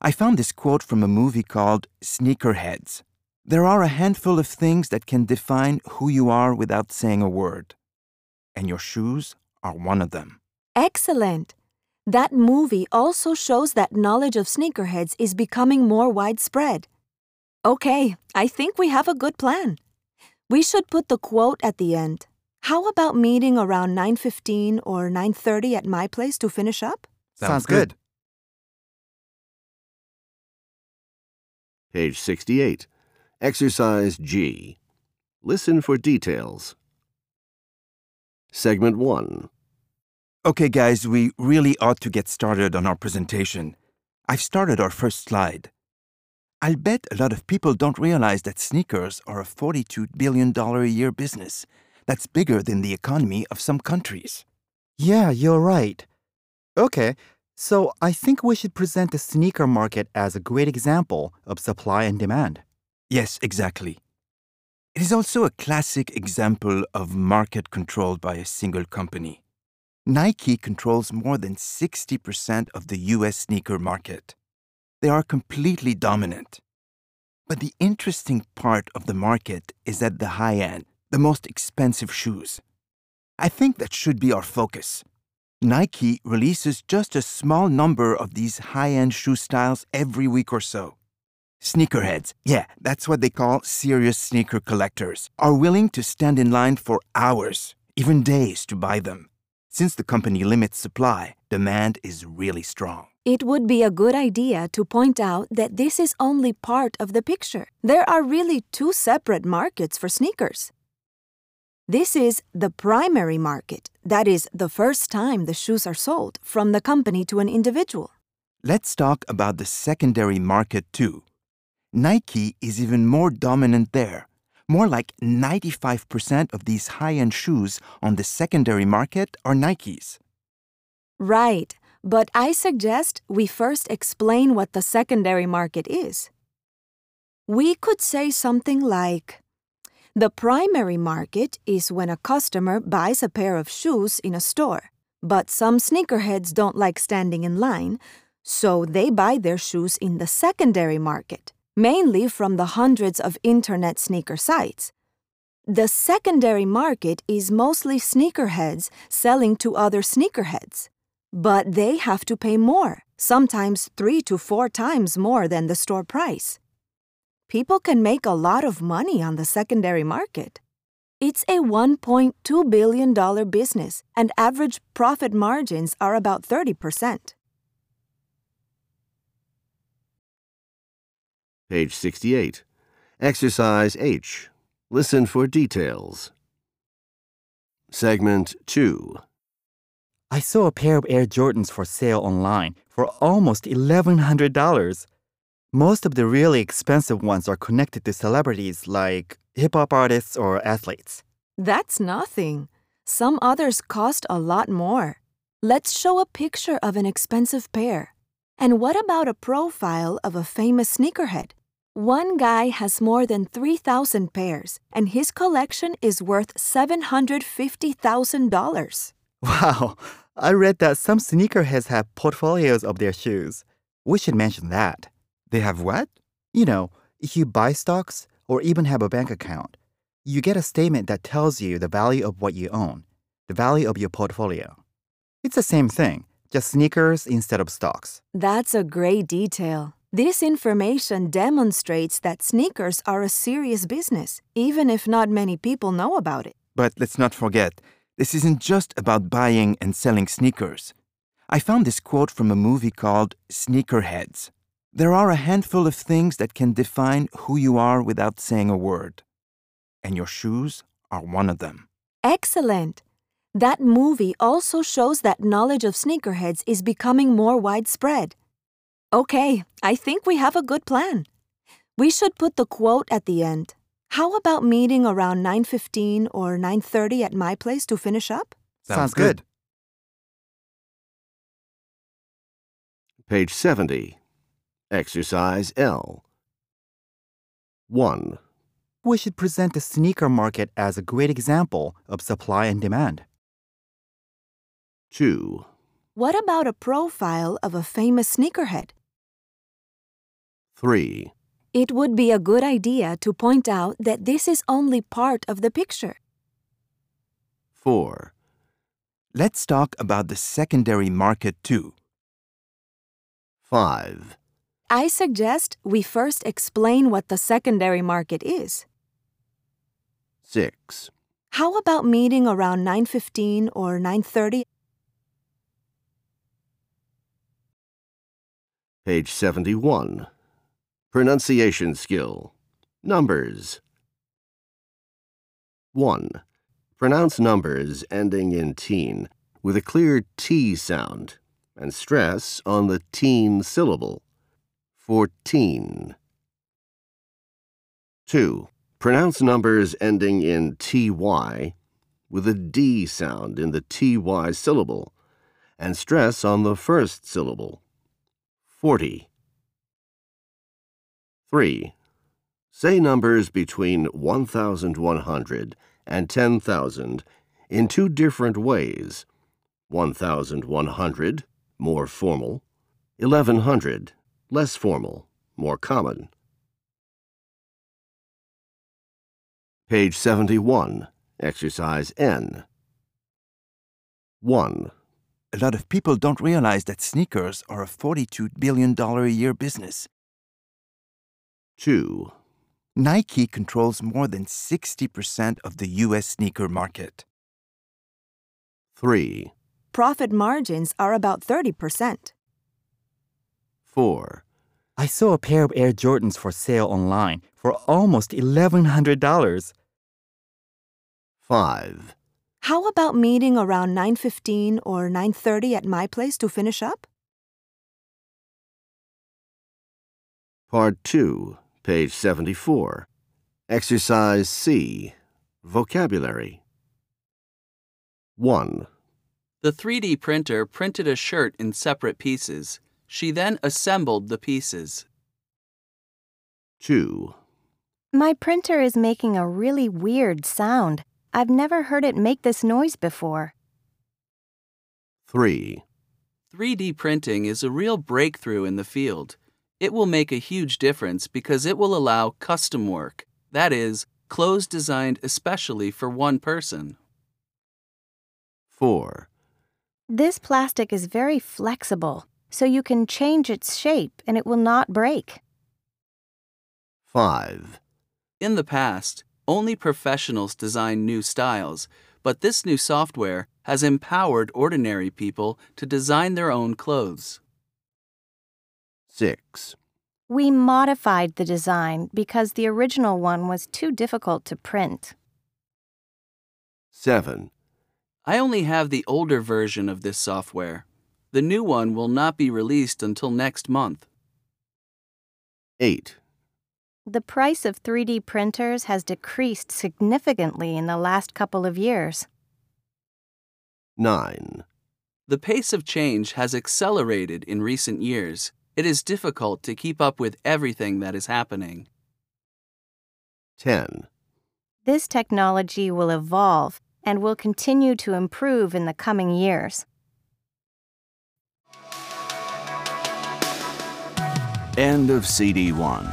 I found this quote from a movie called Sneakerheads. There are a handful of things that can define who you are without saying a word. And your shoes are one of them. Excellent. That movie also shows that knowledge of sneakerheads is becoming more widespread. Okay, I think we have a good plan. We should put the quote at the end. How about meeting around 9:15 or 9:30 at my place to finish up? Sounds, Sounds good. good. Page 68. Exercise G. Listen for details. Segment 1. Okay, guys, we really ought to get started on our presentation. I've started our first slide. I'll bet a lot of people don't realize that sneakers are a $42 billion a year business that's bigger than the economy of some countries. Yeah, you're right. Okay, so I think we should present the sneaker market as a great example of supply and demand. Yes, exactly. It is also a classic example of market controlled by a single company. Nike controls more than 60% of the US sneaker market. They are completely dominant. But the interesting part of the market is at the high end, the most expensive shoes. I think that should be our focus. Nike releases just a small number of these high end shoe styles every week or so. Sneakerheads, yeah, that's what they call serious sneaker collectors, are willing to stand in line for hours, even days, to buy them. Since the company limits supply, demand is really strong. It would be a good idea to point out that this is only part of the picture. There are really two separate markets for sneakers. This is the primary market, that is, the first time the shoes are sold from the company to an individual. Let's talk about the secondary market too. Nike is even more dominant there. More like 95% of these high end shoes on the secondary market are Nikes. Right, but I suggest we first explain what the secondary market is. We could say something like The primary market is when a customer buys a pair of shoes in a store, but some sneakerheads don't like standing in line, so they buy their shoes in the secondary market, mainly from the hundreds of internet sneaker sites. The secondary market is mostly sneakerheads selling to other sneakerheads. But they have to pay more, sometimes three to four times more than the store price. People can make a lot of money on the secondary market. It's a $1.2 billion business, and average profit margins are about 30%. Page 68. Exercise H. Listen for details. Segment 2. I saw a pair of Air Jordans for sale online for almost $1,100. Most of the really expensive ones are connected to celebrities like hip hop artists or athletes. That's nothing. Some others cost a lot more. Let's show a picture of an expensive pair. And what about a profile of a famous sneakerhead? One guy has more than 3,000 pairs, and his collection is worth $750,000. Wow, I read that some sneakerheads have portfolios of their shoes. We should mention that. They have what? You know, if you buy stocks or even have a bank account, you get a statement that tells you the value of what you own, the value of your portfolio. It's the same thing, just sneakers instead of stocks. That's a great detail. This information demonstrates that sneakers are a serious business, even if not many people know about it. But let's not forget, this isn't just about buying and selling sneakers. I found this quote from a movie called Sneakerheads. There are a handful of things that can define who you are without saying a word. And your shoes are one of them. Excellent. That movie also shows that knowledge of sneakerheads is becoming more widespread. Okay, I think we have a good plan. We should put the quote at the end. How about meeting around 9:15 or 9:30 at my place to finish up? Sounds good. Page 70. Exercise L. 1. We should present the sneaker market as a great example of supply and demand. 2. What about a profile of a famous sneakerhead? 3. It would be a good idea to point out that this is only part of the picture. 4. Let's talk about the secondary market too. 5. I suggest we first explain what the secondary market is. 6. How about meeting around 9:15 or 9:30? Page 71. Pronunciation skill. Numbers. 1. Pronounce numbers ending in teen with a clear T sound and stress on the teen syllable. 14. 2. Pronounce numbers ending in TY with a D sound in the TY syllable and stress on the first syllable. 40. 3. Say numbers between 1,100 and 10,000 in two different ways 1,100, more formal, 1,100, less formal, more common. Page 71, Exercise N. 1. A lot of people don't realize that sneakers are a $42 billion a year business. 2. Nike controls more than 60% of the US sneaker market. 3. Profit margins are about 30%. 4. I saw a pair of Air Jordans for sale online for almost $1,100. 5. How about meeting around 9:15 or 9:30 at my place to finish up? Part 2, page 74. Exercise C. Vocabulary. 1. The 3D printer printed a shirt in separate pieces. She then assembled the pieces. 2. My printer is making a really weird sound. I've never heard it make this noise before. 3. 3D printing is a real breakthrough in the field. It will make a huge difference because it will allow custom work, that is, clothes designed especially for one person. 4. This plastic is very flexible, so you can change its shape and it will not break. 5. In the past, only professionals designed new styles, but this new software has empowered ordinary people to design their own clothes. 6. We modified the design because the original one was too difficult to print. 7. I only have the older version of this software. The new one will not be released until next month. 8. The price of 3D printers has decreased significantly in the last couple of years. 9. The pace of change has accelerated in recent years. It is difficult to keep up with everything that is happening. 10. This technology will evolve and will continue to improve in the coming years. End of CD 1.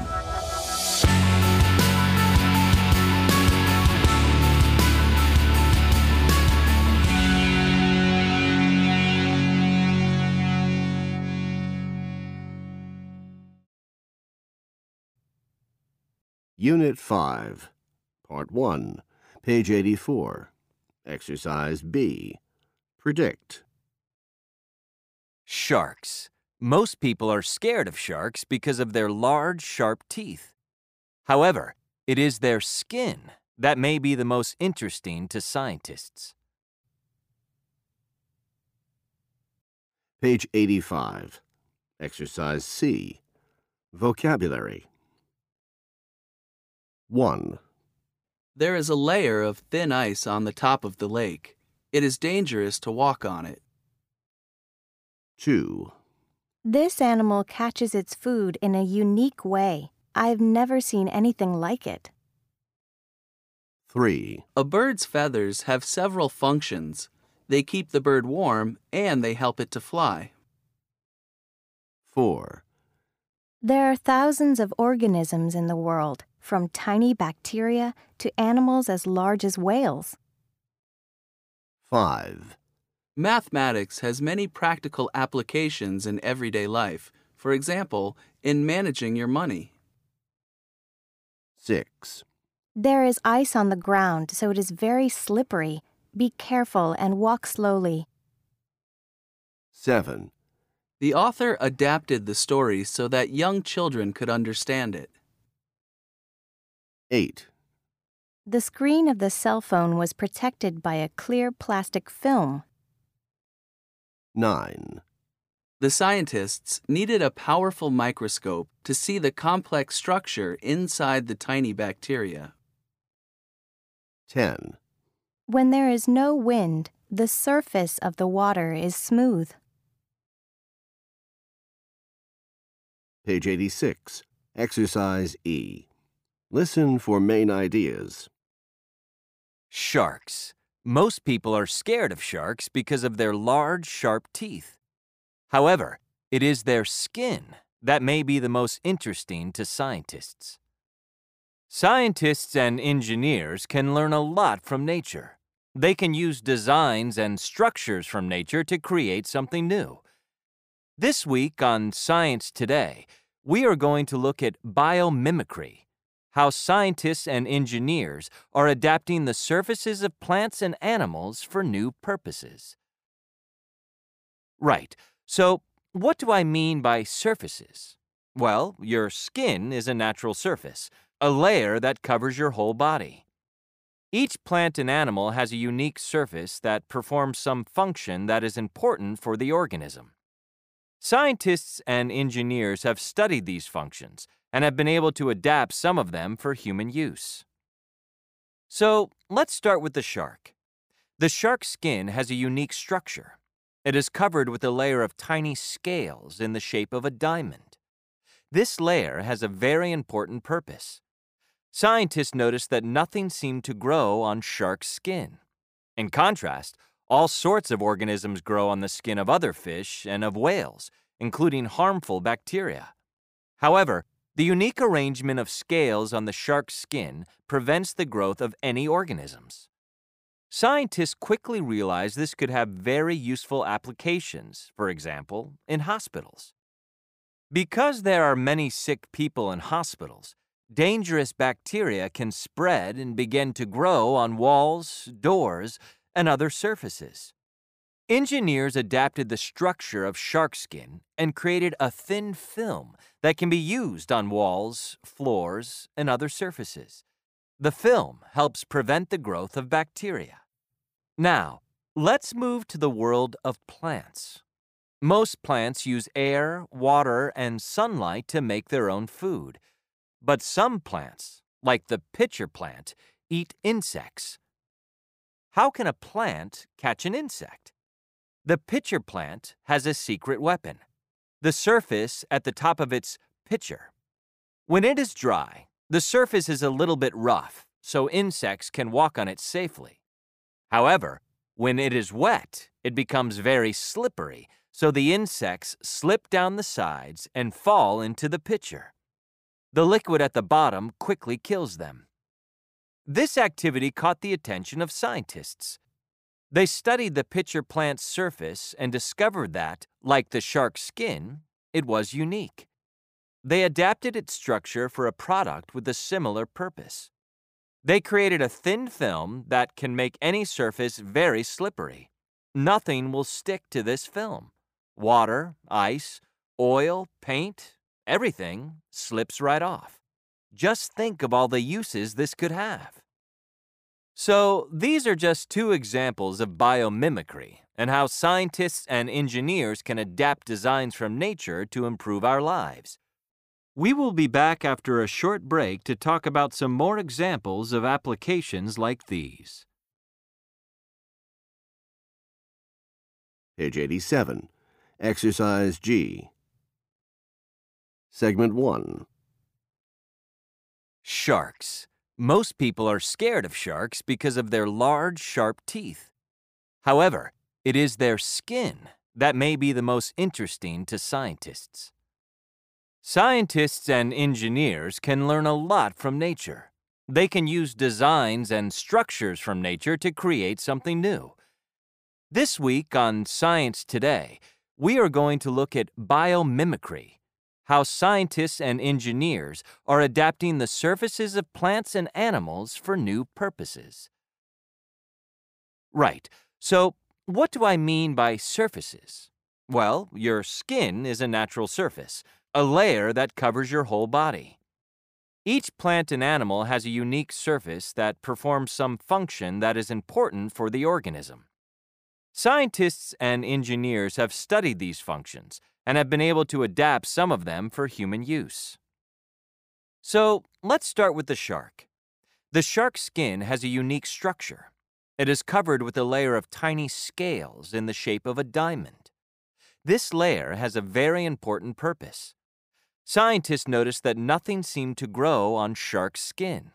Unit 5, Part 1, page 84. Exercise B. Predict. Sharks. Most people are scared of sharks because of their large, sharp teeth. However, it is their skin that may be the most interesting to scientists. Page 85. Exercise C. Vocabulary. 1. There is a layer of thin ice on the top of the lake. It is dangerous to walk on it. 2. This animal catches its food in a unique way. I've never seen anything like it. 3. A bird's feathers have several functions. They keep the bird warm and they help it to fly. 4. There are thousands of organisms in the world, from tiny bacteria to animals as large as whales. 5. Mathematics has many practical applications in everyday life, for example, in managing your money. 6. There is ice on the ground, so it is very slippery. Be careful and walk slowly. 7. The author adapted the story so that young children could understand it. 8. The screen of the cell phone was protected by a clear plastic film. 9. The scientists needed a powerful microscope to see the complex structure inside the tiny bacteria. 10. When there is no wind, the surface of the water is smooth. Page 86. Exercise E. Listen for main ideas. Sharks. Most people are scared of sharks because of their large, sharp teeth. However, it is their skin that may be the most interesting to scientists. Scientists and engineers can learn a lot from nature. They can use designs and structures from nature to create something new. This week on Science Today, we are going to look at biomimicry, how scientists and engineers are adapting the surfaces of plants and animals for new purposes. Right, so what do I mean by surfaces? Well, your skin is a natural surface, a layer that covers your whole body. Each plant and animal has a unique surface that performs some function that is important for the organism. Scientists and engineers have studied these functions and have been able to adapt some of them for human use. So, let's start with the shark. The shark's skin has a unique structure. It is covered with a layer of tiny scales in the shape of a diamond. This layer has a very important purpose. Scientists noticed that nothing seemed to grow on shark skin. In contrast, all sorts of organisms grow on the skin of other fish and of whales, including harmful bacteria. However, the unique arrangement of scales on the shark's skin prevents the growth of any organisms. Scientists quickly realized this could have very useful applications, for example, in hospitals. Because there are many sick people in hospitals, dangerous bacteria can spread and begin to grow on walls, doors, and other surfaces. Engineers adapted the structure of shark skin and created a thin film that can be used on walls, floors, and other surfaces. The film helps prevent the growth of bacteria. Now, let's move to the world of plants. Most plants use air, water, and sunlight to make their own food. But some plants, like the pitcher plant, eat insects. How can a plant catch an insect? The pitcher plant has a secret weapon the surface at the top of its pitcher. When it is dry, the surface is a little bit rough, so insects can walk on it safely. However, when it is wet, it becomes very slippery, so the insects slip down the sides and fall into the pitcher. The liquid at the bottom quickly kills them. This activity caught the attention of scientists. They studied the pitcher plant's surface and discovered that, like the shark's skin, it was unique. They adapted its structure for a product with a similar purpose. They created a thin film that can make any surface very slippery. Nothing will stick to this film. Water, ice, oil, paint, everything slips right off. Just think of all the uses this could have. So, these are just two examples of biomimicry and how scientists and engineers can adapt designs from nature to improve our lives. We will be back after a short break to talk about some more examples of applications like these. Page 87. Exercise G. Segment 1. Sharks. Most people are scared of sharks because of their large, sharp teeth. However, it is their skin that may be the most interesting to scientists. Scientists and engineers can learn a lot from nature. They can use designs and structures from nature to create something new. This week on Science Today, we are going to look at biomimicry, how scientists and engineers are adapting the surfaces of plants and animals for new purposes. Right, so what do I mean by surfaces? Well, your skin is a natural surface, a layer that covers your whole body. Each plant and animal has a unique surface that performs some function that is important for the organism. Scientists and engineers have studied these functions and have been able to adapt some of them for human use. So, let's start with the shark. The shark's skin has a unique structure. It is covered with a layer of tiny scales in the shape of a diamond. This layer has a very important purpose. Scientists noticed that nothing seemed to grow on shark skin.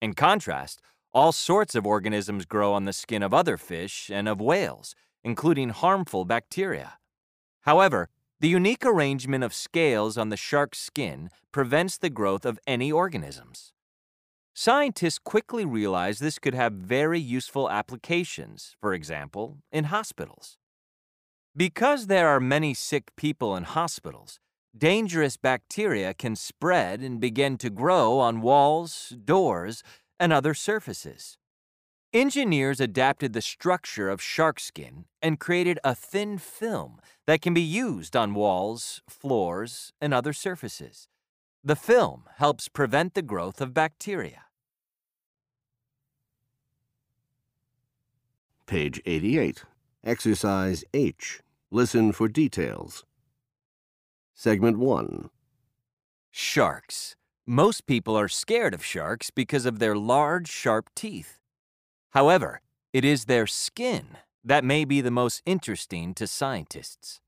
In contrast, all sorts of organisms grow on the skin of other fish and of whales, including harmful bacteria. However, the unique arrangement of scales on the shark's skin prevents the growth of any organisms. Scientists quickly realized this could have very useful applications, for example, in hospitals. Because there are many sick people in hospitals, dangerous bacteria can spread and begin to grow on walls, doors, and other surfaces. Engineers adapted the structure of shark skin and created a thin film that can be used on walls, floors, and other surfaces. The film helps prevent the growth of bacteria. Page 88. Exercise H. Listen for details. Segment 1. Sharks. Most people are scared of sharks because of their large, sharp teeth. However, it is their skin that may be the most interesting to scientists.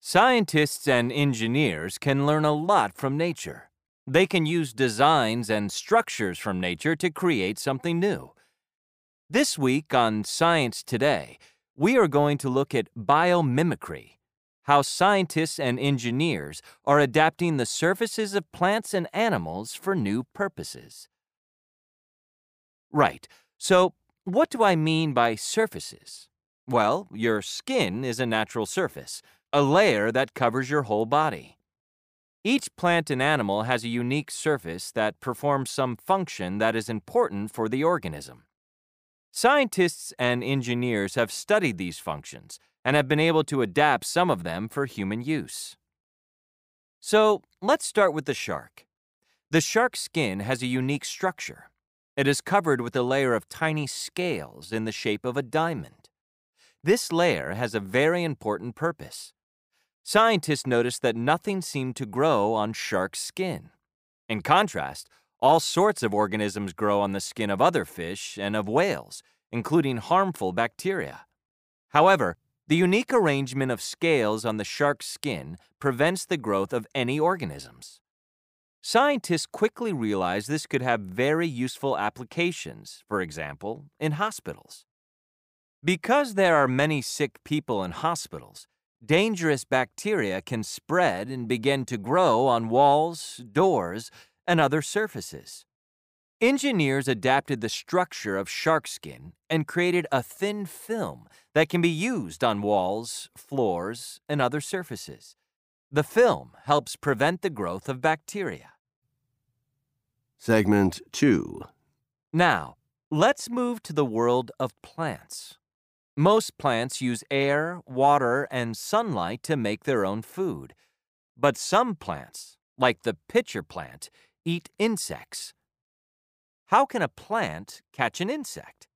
Scientists and engineers can learn a lot from nature. They can use designs and structures from nature to create something new. This week on Science Today, we are going to look at biomimicry, how scientists and engineers are adapting the surfaces of plants and animals for new purposes. Right. So, what do I mean by surfaces? Well, your skin is a natural surface, a layer that covers your whole body. Each plant and animal has a unique surface that performs some function that is important for the organism. Scientists and engineers have studied these functions and have been able to adapt some of them for human use. So, let's start with the shark. The shark's skin has a unique structure. It is covered with a layer of tiny scales in the shape of a diamond. This layer has a very important purpose. Scientists noticed that nothing seemed to grow on shark skin. In contrast, all sorts of organisms grow on the skin of other fish and of whales, including harmful bacteria. However, the unique arrangement of scales on the shark's skin prevents the growth of any organisms. Scientists quickly realized this could have very useful applications, for example, in hospitals. Because there are many sick people in hospitals, dangerous bacteria can spread and begin to grow on walls, doors, and other surfaces. Engineers adapted the structure of shark skin and created a thin film that can be used on walls, floors, and other surfaces. The film helps prevent the growth of bacteria. Segment 2. Now, let's move to the world of plants. Most plants use air, water, and sunlight to make their own food. But some plants, like the pitcher plant, eat insects. How can a plant catch an insect?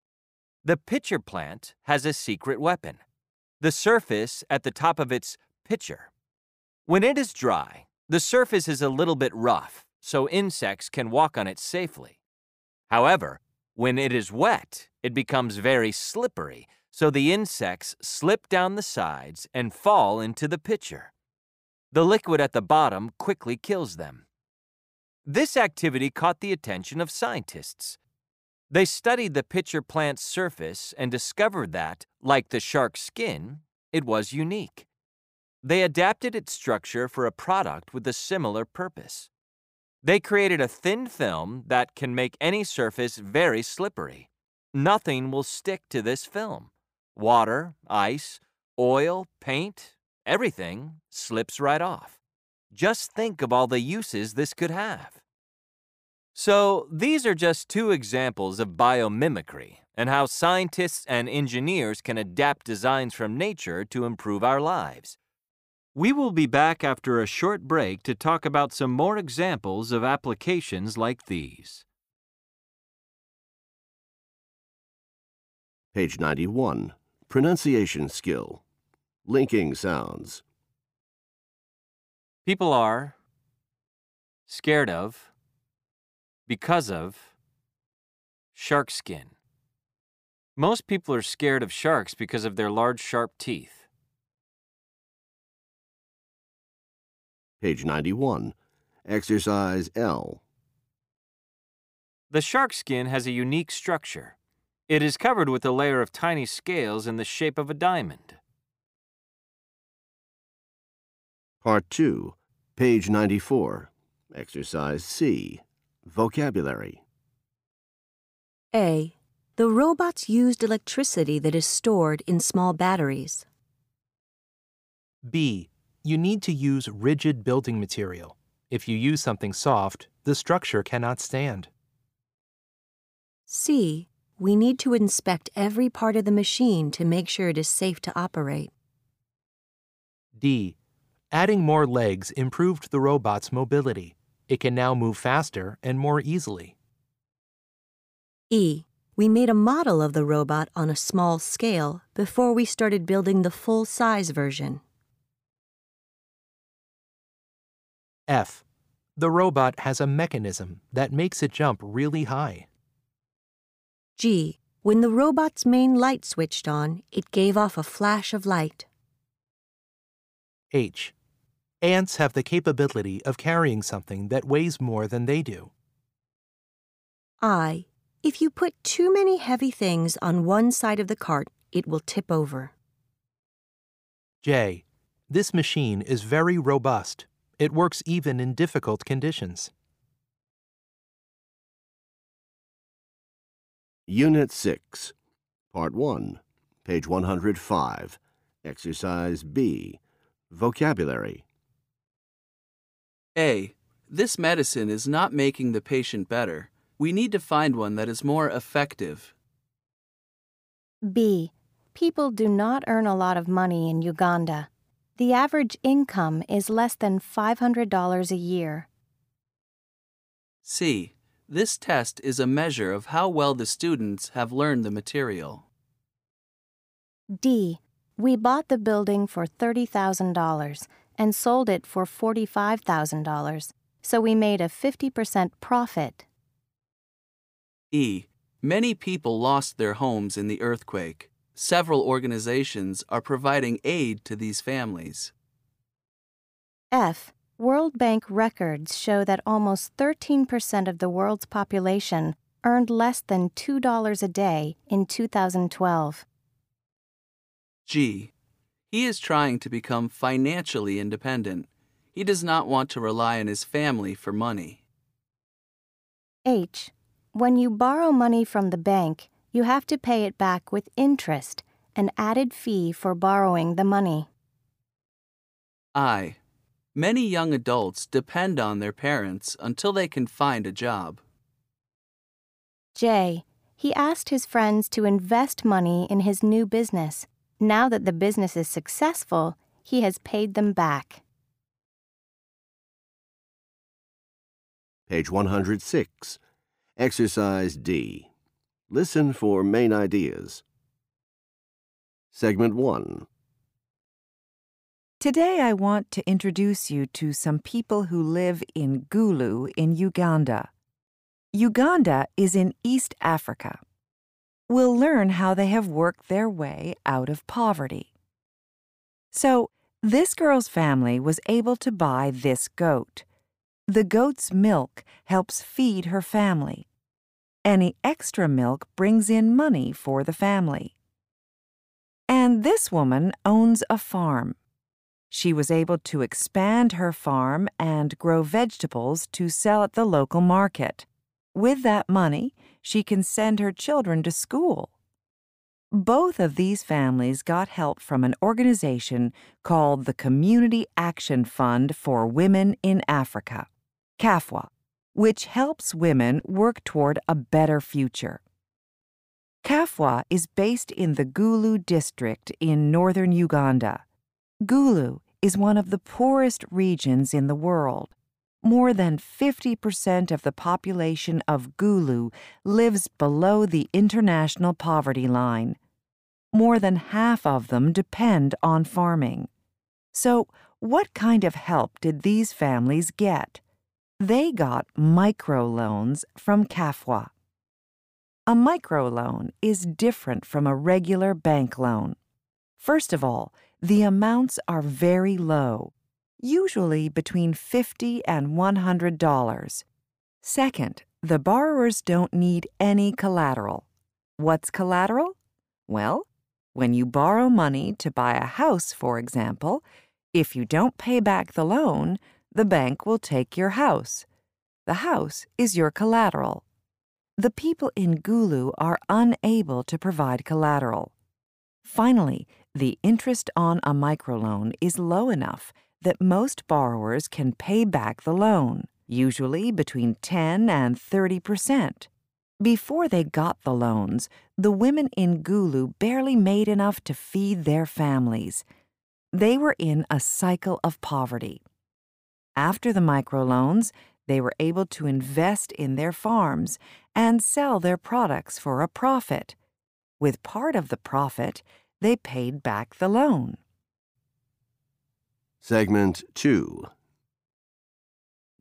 The pitcher plant has a secret weapon the surface at the top of its pitcher. When it is dry, the surface is a little bit rough so insects can walk on it safely. However, when it is wet, it becomes very slippery, so the insects slip down the sides and fall into the pitcher. The liquid at the bottom quickly kills them. This activity caught the attention of scientists. They studied the pitcher plant's surface and discovered that, like the shark's skin, it was unique. They adapted its structure for a product with a similar purpose. They created a thin film that can make any surface very slippery. Nothing will stick to this film. Water, ice, oil, paint, everything slips right off. Just think of all the uses this could have. So, these are just two examples of biomimicry and how scientists and engineers can adapt designs from nature to improve our lives. We will be back after a short break to talk about some more examples of applications like these. Page 91. Pronunciation skill. Linking sounds. People are scared of, because of, shark skin. Most people are scared of sharks because of their large, sharp teeth. Page 91. Exercise L. The shark skin has a unique structure. It is covered with a layer of tiny scales in the shape of a diamond. Part 2. Page 94. Exercise C. Vocabulary. A. The robots used electricity that is stored in small batteries. B. You need to use rigid building material. If you use something soft, the structure cannot stand. C. We need to inspect every part of the machine to make sure it is safe to operate. D. Adding more legs improved the robot's mobility. It can now move faster and more easily. E. We made a model of the robot on a small scale before we started building the full size version. F. The robot has a mechanism that makes it jump really high. G. When the robot's main light switched on, it gave off a flash of light. H. Ants have the capability of carrying something that weighs more than they do. I. If you put too many heavy things on one side of the cart, it will tip over. J. This machine is very robust. It works even in difficult conditions. Unit 6. Part 1. Page 105. Exercise B. Vocabulary. A. This medicine is not making the patient better. We need to find one that is more effective. B. People do not earn a lot of money in Uganda. The average income is less than $500 a year. C. This test is a measure of how well the students have learned the material. D. We bought the building for $30,000 and sold it for $45,000, so we made a 50% profit. E. Many people lost their homes in the earthquake. Several organizations are providing aid to these families. F. World Bank records show that almost 13% of the world's population earned less than $2 a day in 2012. G. He is trying to become financially independent. He does not want to rely on his family for money. H. When you borrow money from the bank, you have to pay it back with interest, an added fee for borrowing the money. I. Many young adults depend on their parents until they can find a job. J. He asked his friends to invest money in his new business. Now that the business is successful, he has paid them back. Page 106. Exercise D. Listen for main ideas. Segment 1. Today, I want to introduce you to some people who live in Gulu in Uganda. Uganda is in East Africa. We'll learn how they have worked their way out of poverty. So, this girl's family was able to buy this goat. The goat's milk helps feed her family. Any extra milk brings in money for the family. And this woman owns a farm. She was able to expand her farm and grow vegetables to sell at the local market. With that money, she can send her children to school. Both of these families got help from an organization called the Community Action Fund for Women in Africa, CAFWA, which helps women work toward a better future. CAFWA is based in the Gulu district in northern Uganda. Gulu is one of the poorest regions in the world. More than 50% of the population of Gulu lives below the international poverty line. More than half of them depend on farming. So, what kind of help did these families get? They got microloans from CAFWA. A microloan is different from a regular bank loan. First of all, the amounts are very low. usually between 50 and $100. Second, the borrowers don't need any collateral. What's collateral? Well, when you borrow money to buy a house, for example, if you don't pay back the loan, the bank will take your house. The house is your collateral. The people in Gulu are unable to provide collateral. Finally, the interest on a microloan is low enough that most borrowers can pay back the loan, usually between 10 and 30 percent. Before they got the loans, the women in Gulu barely made enough to feed their families. They were in a cycle of poverty. After the microloans, they were able to invest in their farms and sell their products for a profit. With part of the profit, they paid back the loan. Segment 2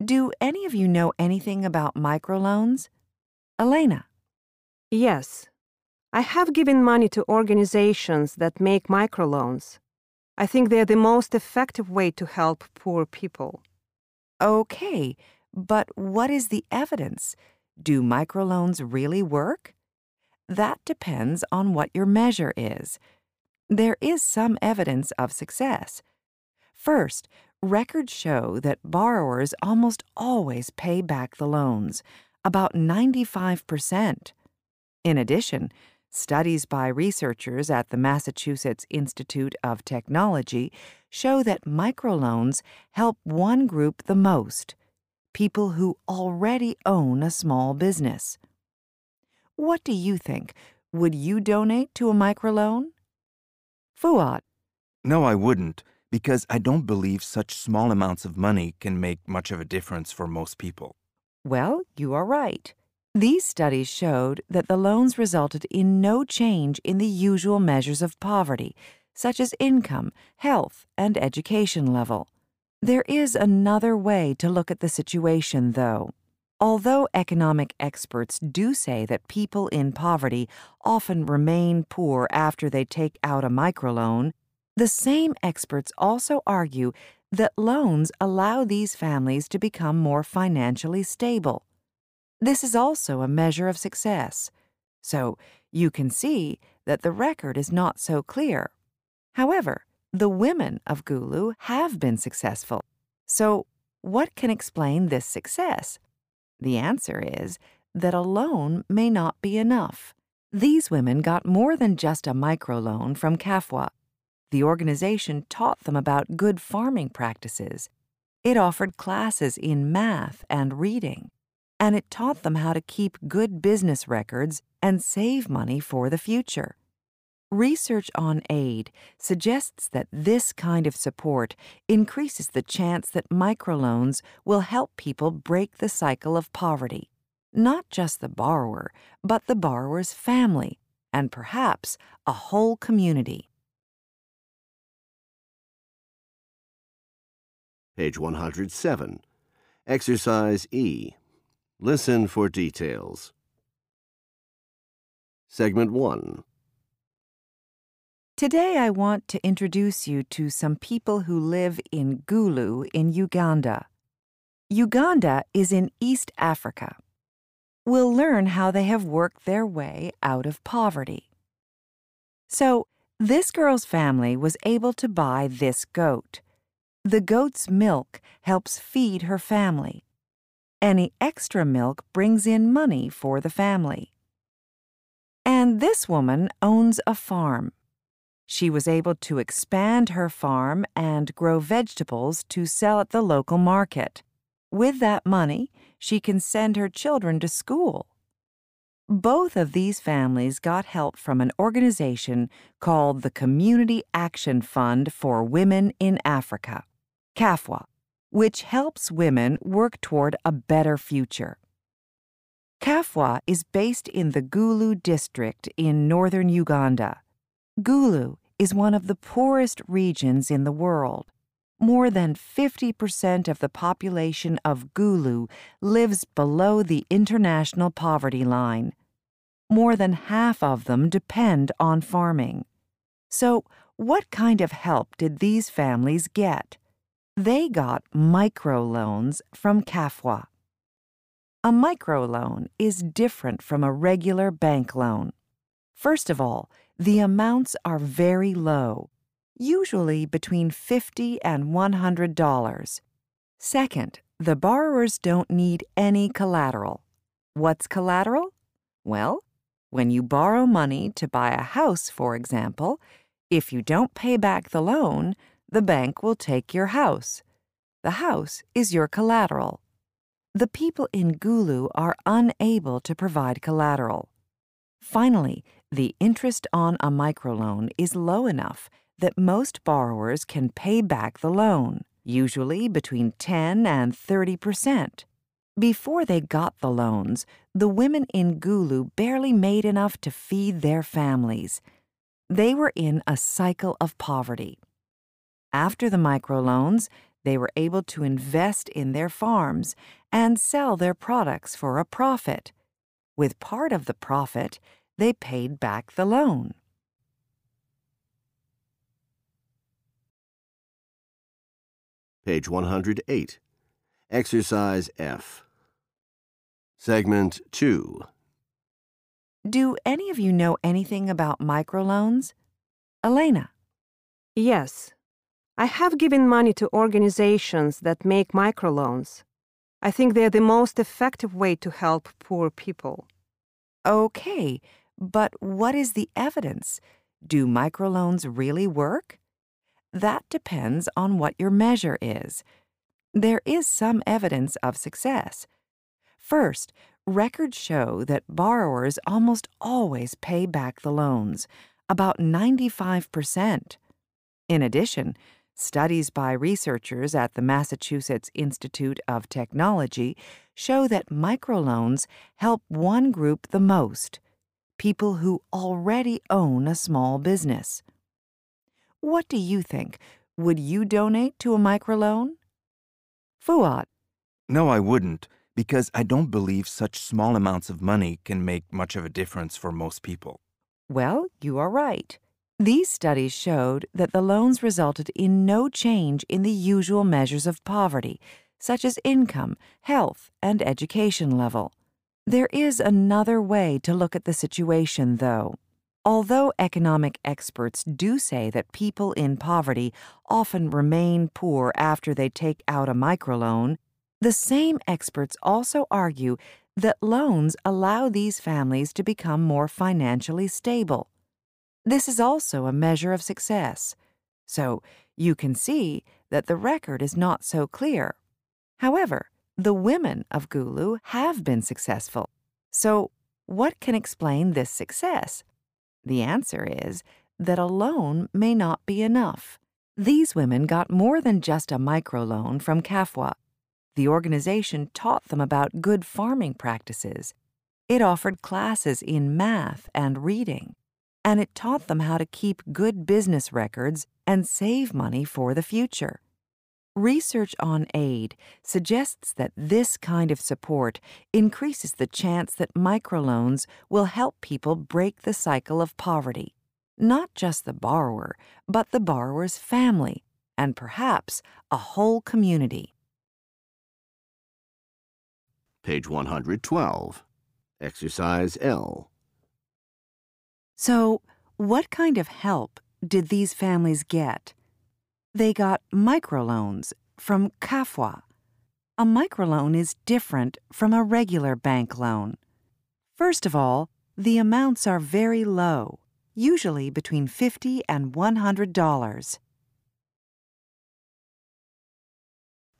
Do any of you know anything about microloans? Elena. Yes. I have given money to organizations that make microloans. I think they're the most effective way to help poor people. Okay, but what is the evidence? Do microloans really work? That depends on what your measure is. There is some evidence of success. First, records show that borrowers almost always pay back the loans, about 95%. In addition, studies by researchers at the Massachusetts Institute of Technology show that microloans help one group the most people who already own a small business. What do you think? Would you donate to a microloan? Fuad. No, I wouldn't, because I don't believe such small amounts of money can make much of a difference for most people. Well, you are right. These studies showed that the loans resulted in no change in the usual measures of poverty, such as income, health, and education level. There is another way to look at the situation, though. Although economic experts do say that people in poverty often remain poor after they take out a microloan, the same experts also argue that loans allow these families to become more financially stable. This is also a measure of success. So you can see that the record is not so clear. However, the women of Gulu have been successful. So, what can explain this success? The answer is that a loan may not be enough. These women got more than just a microloan from CAFWA. The organization taught them about good farming practices. It offered classes in math and reading. And it taught them how to keep good business records and save money for the future. Research on aid suggests that this kind of support increases the chance that microloans will help people break the cycle of poverty. Not just the borrower, but the borrower's family, and perhaps a whole community. Page 107. Exercise E. Listen for details. Segment 1. Today, I want to introduce you to some people who live in Gulu in Uganda. Uganda is in East Africa. We'll learn how they have worked their way out of poverty. So, this girl's family was able to buy this goat. The goat's milk helps feed her family. Any extra milk brings in money for the family. And this woman owns a farm. She was able to expand her farm and grow vegetables to sell at the local market. With that money, she can send her children to school. Both of these families got help from an organization called the Community Action Fund for Women in Africa, CAFWA, which helps women work toward a better future. CAFWA is based in the Gulu district in northern Uganda. Gulu is one of the poorest regions in the world. More than 50% of the population of Gulu lives below the international poverty line. More than half of them depend on farming. So, what kind of help did these families get? They got microloans from CAFWA. A microloan is different from a regular bank loan. First of all, the amounts are very low, usually between 50 and $100. Second, the borrowers don't need any collateral. What's collateral? Well, when you borrow money to buy a house, for example, if you don't pay back the loan, the bank will take your house. The house is your collateral. The people in Gulu are unable to provide collateral. Finally, the interest on a microloan is low enough that most borrowers can pay back the loan, usually between 10 and 30 percent. Before they got the loans, the women in Gulu barely made enough to feed their families. They were in a cycle of poverty. After the microloans, they were able to invest in their farms and sell their products for a profit. With part of the profit, they paid back the loan. Page 108. Exercise F. Segment 2. Do any of you know anything about microloans? Elena. Yes. I have given money to organizations that make microloans. I think they're the most effective way to help poor people. Okay, but what is the evidence? Do microloans really work? That depends on what your measure is. There is some evidence of success. First, records show that borrowers almost always pay back the loans, about 95%. In addition, studies by researchers at the Massachusetts Institute of Technology show that microloans help one group the most people who already own a small business. What do you think? Would you donate to a microloan? Fuad. No, I wouldn't, because I don't believe such small amounts of money can make much of a difference for most people. Well, you are right. These studies showed that the loans resulted in no change in the usual measures of poverty, such as income, health, and education level. There is another way to look at the situation, though. Although economic experts do say that people in poverty often remain poor after they take out a microloan, the same experts also argue that loans allow these families to become more financially stable. This is also a measure of success. So you can see that the record is not so clear. However, the women of Gulu have been successful. So, what can explain this success? The answer is that a loan may not be enough. These women got more than just a microloan from CAFWA. The organization taught them about good farming practices. It offered classes in math and reading, and it taught them how to keep good business records and save money for the future. Research on aid suggests that this kind of support increases the chance that microloans will help people break the cycle of poverty. Not just the borrower, but the borrower's family, and perhaps a whole community. Page 112. Exercise L. So, what kind of help did these families get? They got microloans from CAFWA. A microloan is different from a regular bank loan. First of all, the amounts are very low, usually between 50 and $100.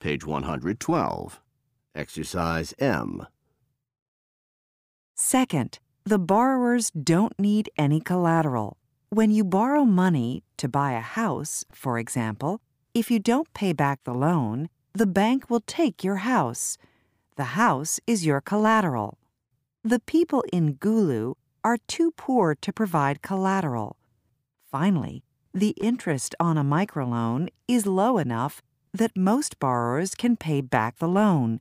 Page 112. Exercise M. Second, the borrowers don't need any collateral. When you borrow money to buy a house, for example, if you don't pay back the loan, the bank will take your house. The house is your collateral. The people in Gulu are too poor to provide collateral. Finally, the interest on a microloan is low enough that most borrowers can pay back the loan,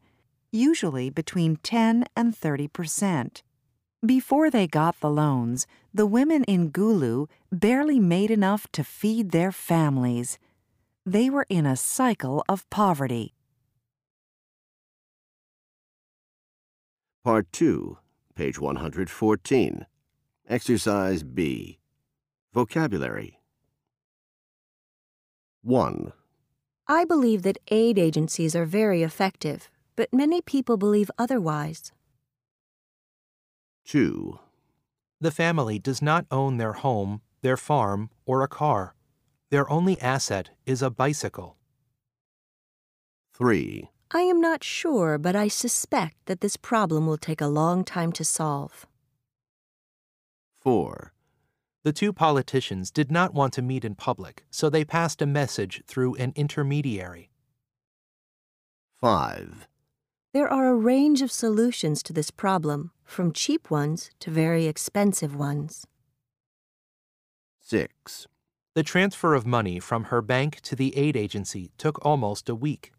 usually between 10 and 30 percent. Before they got the loans, the women in Gulu barely made enough to feed their families. They were in a cycle of poverty. Part 2, page 114. Exercise B. Vocabulary. 1. I believe that aid agencies are very effective, but many people believe otherwise. 2. The family does not own their home, their farm, or a car. Their only asset is a bicycle. 3. I am not sure, but I suspect that this problem will take a long time to solve. 4. The two politicians did not want to meet in public, so they passed a message through an intermediary. 5. There are a range of solutions to this problem, from cheap ones to very expensive ones. 6. The transfer of money from her bank to the aid agency took almost a week.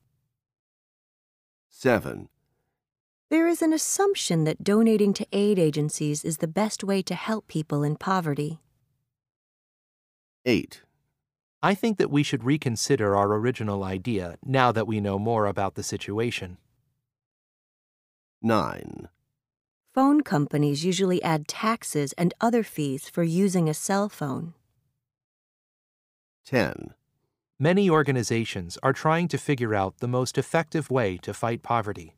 7. There is an assumption that donating to aid agencies is the best way to help people in poverty. 8. I think that we should reconsider our original idea now that we know more about the situation. 9. Phone companies usually add taxes and other fees for using a cell phone. 10. Many organizations are trying to figure out the most effective way to fight poverty.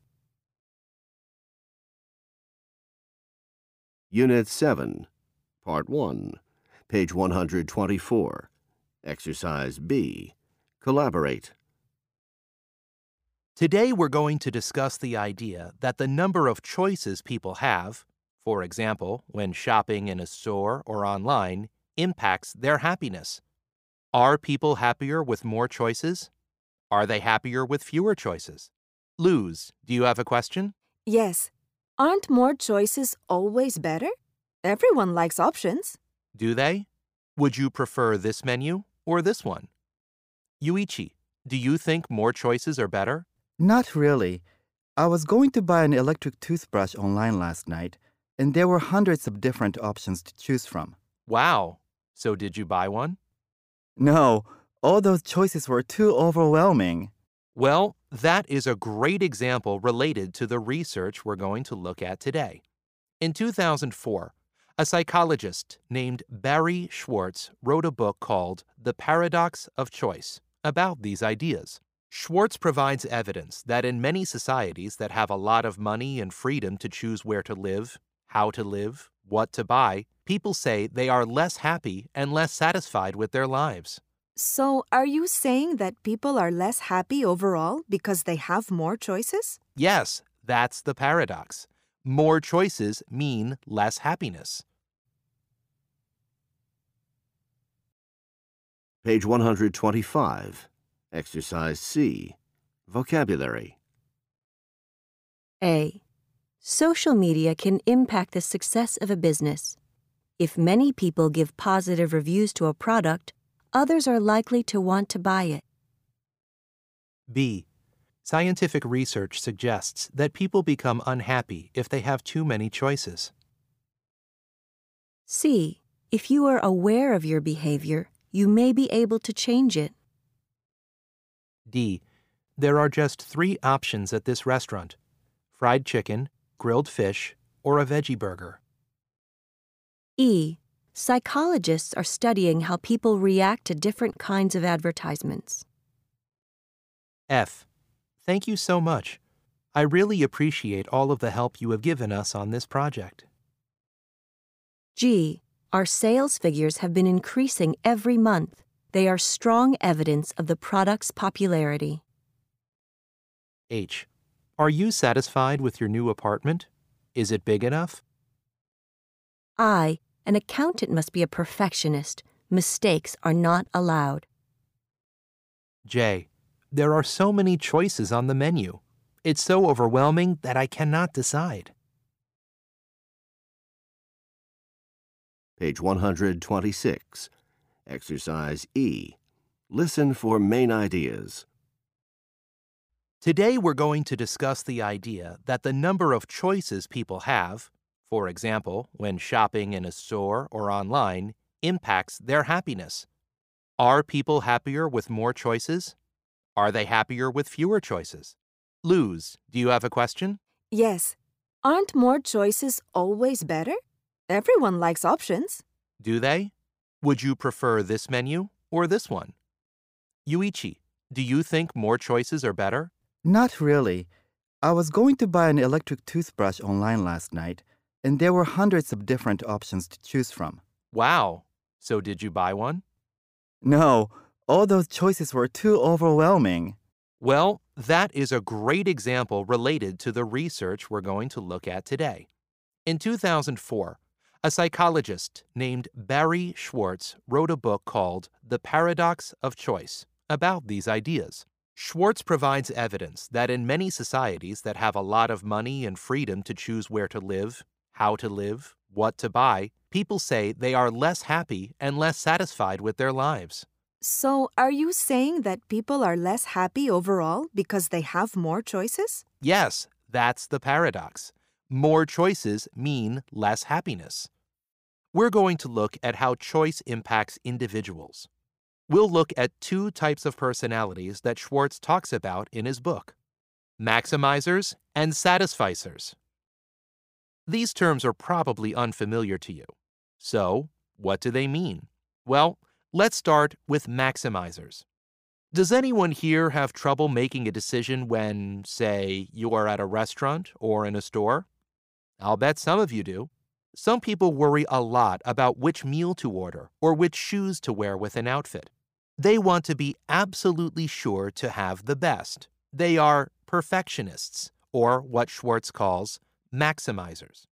Unit 7, Part 1, page 124. Exercise B. Collaborate. Today we're going to discuss the idea that the number of choices people have, for example, when shopping in a store or online, impacts their happiness. Are people happier with more choices? Are they happier with fewer choices? Luz, do you have a question? Yes. Aren't more choices always better? Everyone likes options. Do they? Would you prefer this menu or this one? Yuichi, do you think more choices are better? Not really. I was going to buy an electric toothbrush online last night, and there were hundreds of different options to choose from. Wow. So did you buy one? No, all those choices were too overwhelming. Well, that is a great example related to the research we're going to look at today. In 2004, a psychologist named Barry Schwartz wrote a book called The Paradox of Choice about these ideas. Schwartz provides evidence that in many societies that have a lot of money and freedom to choose where to live, how to live, what to buy, people say they are less happy and less satisfied with their lives. So, are you saying that people are less happy overall because they have more choices? Yes, that's the paradox. More choices mean less happiness. Page 125. Exercise C. Vocabulary. A. Social media can impact the success of a business. If many people give positive reviews to a product, others are likely to want to buy it. B. Scientific research suggests that people become unhappy if they have too many choices. C. If you are aware of your behavior, you may be able to change it. D. There are just three options at this restaurant fried chicken, grilled fish, or a veggie burger. E. Psychologists are studying how people react to different kinds of advertisements. F. Thank you so much. I really appreciate all of the help you have given us on this project. G. Our sales figures have been increasing every month. They are strong evidence of the product's popularity. H. Are you satisfied with your new apartment? Is it big enough? I. An accountant must be a perfectionist. Mistakes are not allowed. J. There are so many choices on the menu. It's so overwhelming that I cannot decide. Page 126. Exercise E. Listen for main ideas. Today we're going to discuss the idea that the number of choices people have, for example, when shopping in a store or online, impacts their happiness. Are people happier with more choices? Are they happier with fewer choices? Luz, do you have a question? Yes. Aren't more choices always better? Everyone likes options. Do they? Would you prefer this menu or this one? Yuichi, do you think more choices are better? Not really. I was going to buy an electric toothbrush online last night, and there were hundreds of different options to choose from. Wow. So did you buy one? No, all those choices were too overwhelming. Well, that is a great example related to the research we're going to look at today. In 2004, a psychologist named Barry Schwartz wrote a book called The Paradox of Choice about these ideas. Schwartz provides evidence that in many societies that have a lot of money and freedom to choose where to live, how to live, what to buy, people say they are less happy and less satisfied with their lives. So, are you saying that people are less happy overall because they have more choices? Yes, that's the paradox. More choices mean less happiness. We're going to look at how choice impacts individuals. We'll look at two types of personalities that Schwartz talks about in his book maximizers and satisficers. These terms are probably unfamiliar to you. So, what do they mean? Well, let's start with maximizers. Does anyone here have trouble making a decision when, say, you are at a restaurant or in a store? I'll bet some of you do. Some people worry a lot about which meal to order or which shoes to wear with an outfit. They want to be absolutely sure to have the best. They are perfectionists, or what Schwartz calls maximizers.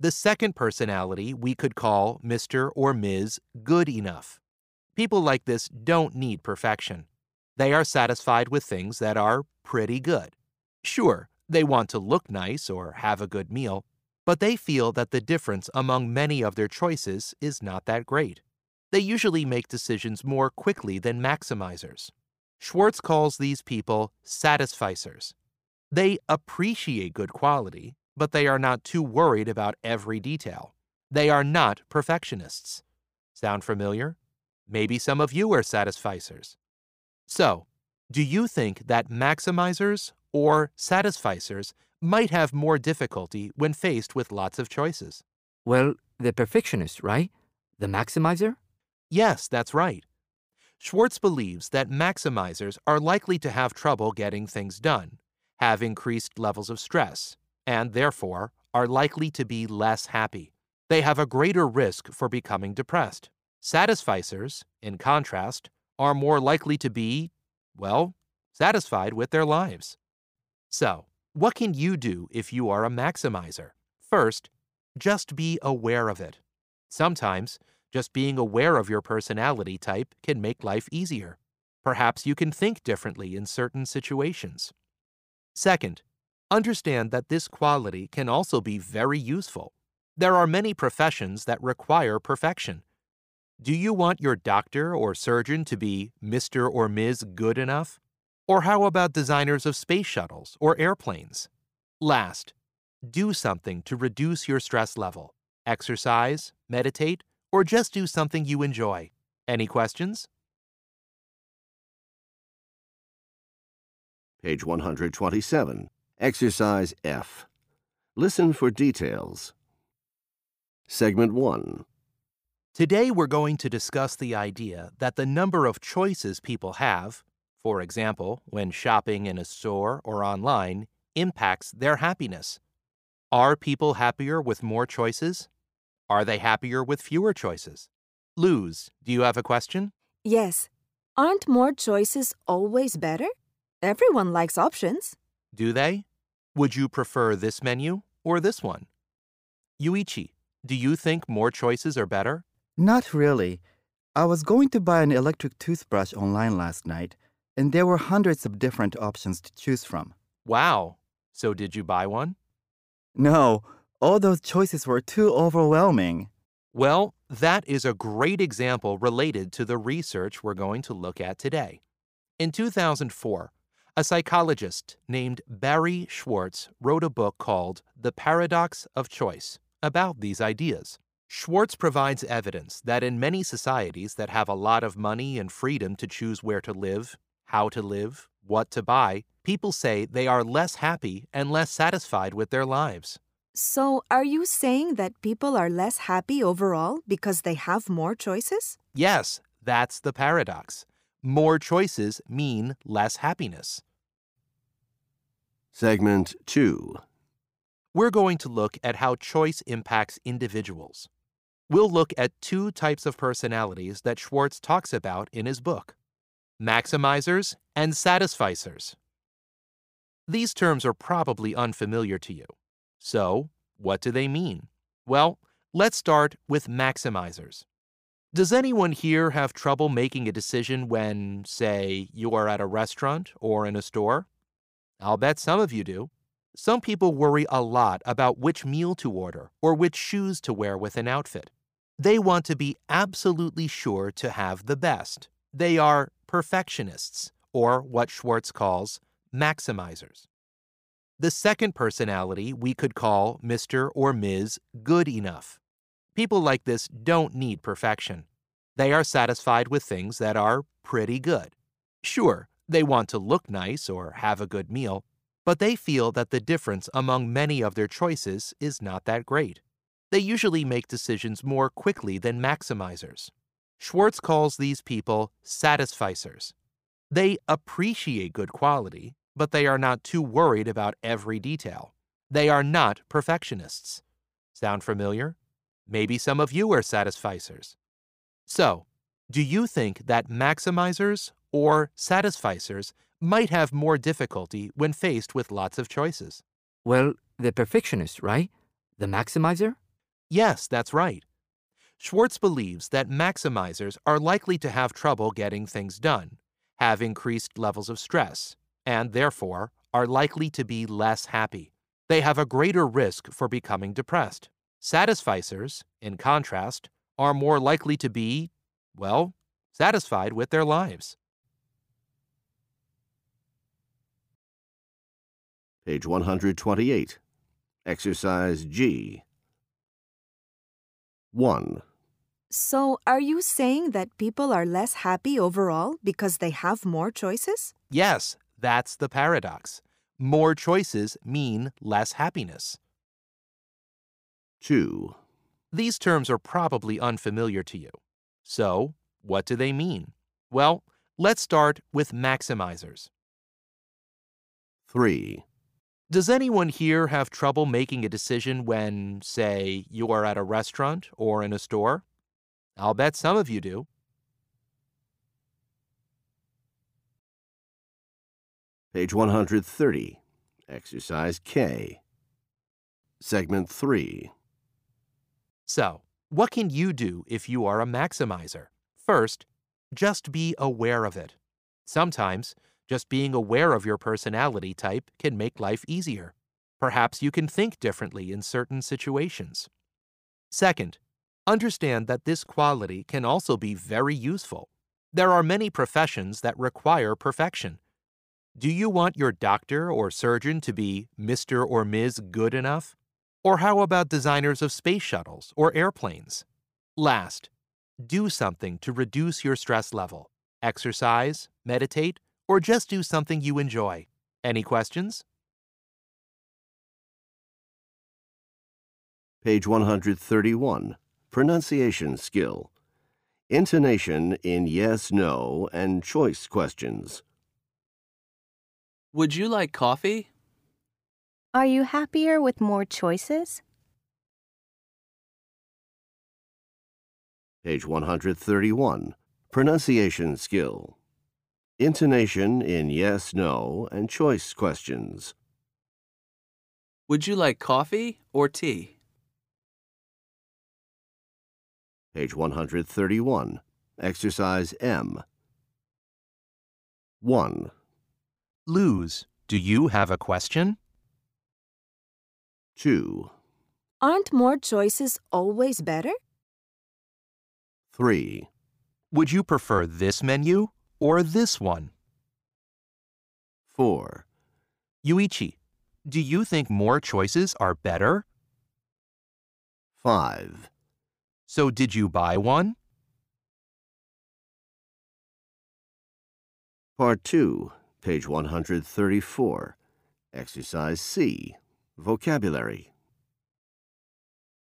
The second personality we could call Mr. or Ms. Good Enough. People like this don't need perfection. They are satisfied with things that are pretty good. Sure, they want to look nice or have a good meal, but they feel that the difference among many of their choices is not that great. They usually make decisions more quickly than maximizers. Schwartz calls these people satisficers. They appreciate good quality, but they are not too worried about every detail. They are not perfectionists. Sound familiar? Maybe some of you are satisficers. So, do you think that maximizers or satisficers might have more difficulty when faced with lots of choices? Well, the perfectionist, right? The maximizer? Yes, that's right. Schwartz believes that maximizers are likely to have trouble getting things done, have increased levels of stress, and therefore are likely to be less happy. They have a greater risk for becoming depressed. Satisficers, in contrast, are more likely to be, well, satisfied with their lives. So, what can you do if you are a maximizer? First, just be aware of it. Sometimes, just being aware of your personality type can make life easier. Perhaps you can think differently in certain situations. Second, understand that this quality can also be very useful. There are many professions that require perfection. Do you want your doctor or surgeon to be Mr. or Ms. Good enough? Or how about designers of space shuttles or airplanes? Last, do something to reduce your stress level. Exercise, meditate, or just do something you enjoy. Any questions? Page 127. Exercise F. Listen for details. Segment 1. Today we're going to discuss the idea that the number of choices people have, for example, when shopping in a store or online, impacts their happiness. Are people happier with more choices? Are they happier with fewer choices? Luz, do you have a question? Yes. Aren't more choices always better? Everyone likes options. Do they? Would you prefer this menu or this one? Yuichi, do you think more choices are better? Not really. I was going to buy an electric toothbrush online last night, and there were hundreds of different options to choose from. Wow. So did you buy one? No, all those choices were too overwhelming. Well, that is a great example related to the research we're going to look at today. In 2004, a psychologist named Barry Schwartz wrote a book called The Paradox of Choice about these ideas. Schwartz provides evidence that in many societies that have a lot of money and freedom to choose where to live, how to live, what to buy, people say they are less happy and less satisfied with their lives. So, are you saying that people are less happy overall because they have more choices? Yes, that's the paradox. More choices mean less happiness. Segment 2 We're going to look at how choice impacts individuals. We'll look at two types of personalities that Schwartz talks about in his book maximizers and satisficers. These terms are probably unfamiliar to you. So, what do they mean? Well, let's start with maximizers. Does anyone here have trouble making a decision when, say, you are at a restaurant or in a store? I'll bet some of you do. Some people worry a lot about which meal to order or which shoes to wear with an outfit. They want to be absolutely sure to have the best. They are perfectionists, or what Schwartz calls maximizers. The second personality we could call Mr. or Ms. Good Enough. People like this don't need perfection. They are satisfied with things that are pretty good. Sure, they want to look nice or have a good meal, but they feel that the difference among many of their choices is not that great. They usually make decisions more quickly than maximizers. Schwartz calls these people satisficers. They appreciate good quality, but they are not too worried about every detail. They are not perfectionists. Sound familiar? Maybe some of you are satisficers. So, do you think that maximizers or satisficers might have more difficulty when faced with lots of choices? Well, the perfectionist, right? The maximizer? Yes, that's right. Schwartz believes that maximizers are likely to have trouble getting things done, have increased levels of stress, and therefore are likely to be less happy. They have a greater risk for becoming depressed. Satisficers, in contrast, are more likely to be, well, satisfied with their lives. Page 128. Exercise G. 1. So, are you saying that people are less happy overall because they have more choices? Yes, that's the paradox. More choices mean less happiness. 2. These terms are probably unfamiliar to you. So, what do they mean? Well, let's start with maximizers. 3. Does anyone here have trouble making a decision when, say, you are at a restaurant or in a store? I'll bet some of you do. Page 130. Exercise K. Segment 3. So, what can you do if you are a maximizer? First, just be aware of it. Sometimes, just being aware of your personality type can make life easier. Perhaps you can think differently in certain situations. Second, understand that this quality can also be very useful. There are many professions that require perfection. Do you want your doctor or surgeon to be Mr. or Ms. Good enough? Or how about designers of space shuttles or airplanes? Last, do something to reduce your stress level. Exercise, meditate, or just do something you enjoy. Any questions? Page 131. Pronunciation skill. Intonation in yes, no, and choice questions. Would you like coffee? Are you happier with more choices? Page 131. Pronunciation skill. Intonation in yes, no, and choice questions. Would you like coffee or tea? Page 131. Exercise M. 1. Luz, do you have a question? 2. Aren't more choices always better? 3. Would you prefer this menu or this one? 4. Yuichi, do you think more choices are better? 5. So, did you buy one? Part 2, page 134. Exercise C. Vocabulary.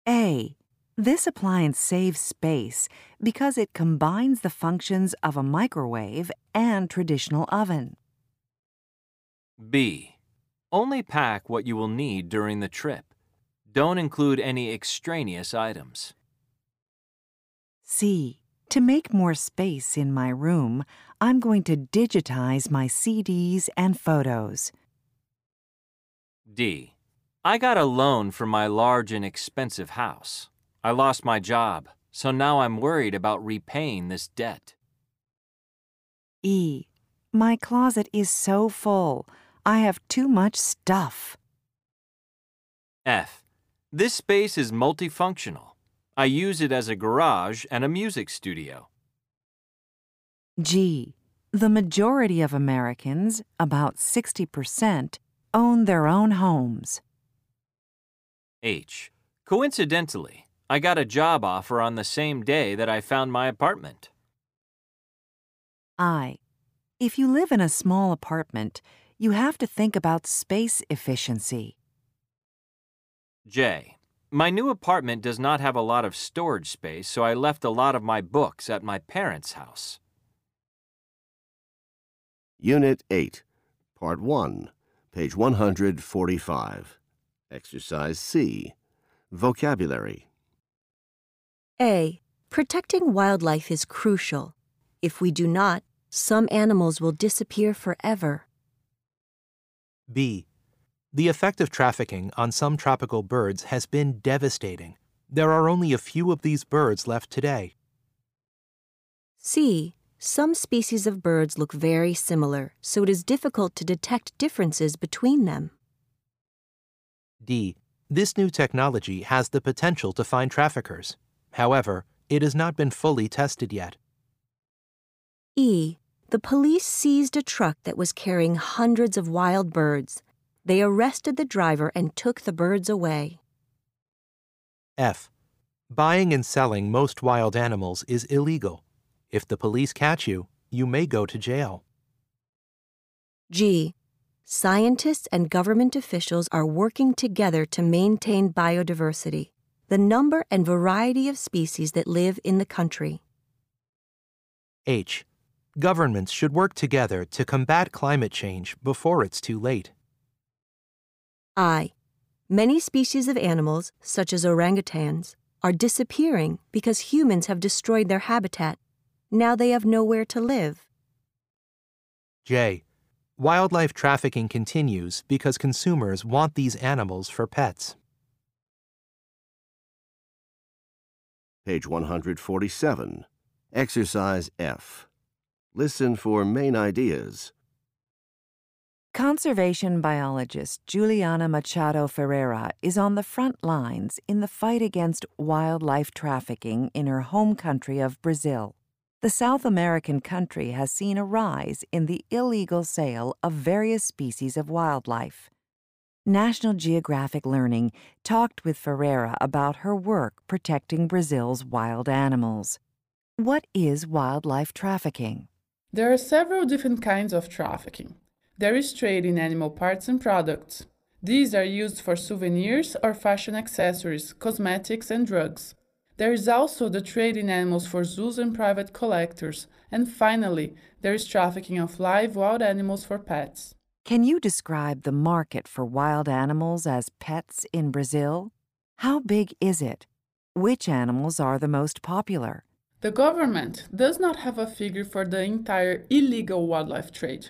A. This appliance saves space because it combines the functions of a microwave and traditional oven. B. Only pack what you will need during the trip. Don't include any extraneous items. C. To make more space in my room, I'm going to digitize my CDs and photos. D. I got a loan for my large and expensive house. I lost my job, so now I'm worried about repaying this debt. E. My closet is so full. I have too much stuff. F. This space is multifunctional. I use it as a garage and a music studio. G. The majority of Americans, about 60%, own their own homes. H. Coincidentally, I got a job offer on the same day that I found my apartment. I. If you live in a small apartment, you have to think about space efficiency. J. My new apartment does not have a lot of storage space, so I left a lot of my books at my parents' house. Unit 8, Part 1, page 145. Exercise C. Vocabulary. A. Protecting wildlife is crucial. If we do not, some animals will disappear forever. B. The effect of trafficking on some tropical birds has been devastating. There are only a few of these birds left today. C. Some species of birds look very similar, so it is difficult to detect differences between them. D. This new technology has the potential to find traffickers. However, it has not been fully tested yet. E. The police seized a truck that was carrying hundreds of wild birds. They arrested the driver and took the birds away. F. Buying and selling most wild animals is illegal. If the police catch you, you may go to jail. G. Scientists and government officials are working together to maintain biodiversity, the number and variety of species that live in the country. H. Governments should work together to combat climate change before it's too late. I. Many species of animals, such as orangutans, are disappearing because humans have destroyed their habitat. Now they have nowhere to live. J. Wildlife trafficking continues because consumers want these animals for pets. Page 147. Exercise F. Listen for main ideas. Conservation biologist Juliana Machado Ferreira is on the front lines in the fight against wildlife trafficking in her home country of Brazil. The South American country has seen a rise in the illegal sale of various species of wildlife. National Geographic Learning talked with Ferreira about her work protecting Brazil's wild animals. What is wildlife trafficking? There are several different kinds of trafficking. There is trade in animal parts and products. These are used for souvenirs or fashion accessories, cosmetics, and drugs. There is also the trade in animals for zoos and private collectors. And finally, there is trafficking of live wild animals for pets. Can you describe the market for wild animals as pets in Brazil? How big is it? Which animals are the most popular? The government does not have a figure for the entire illegal wildlife trade.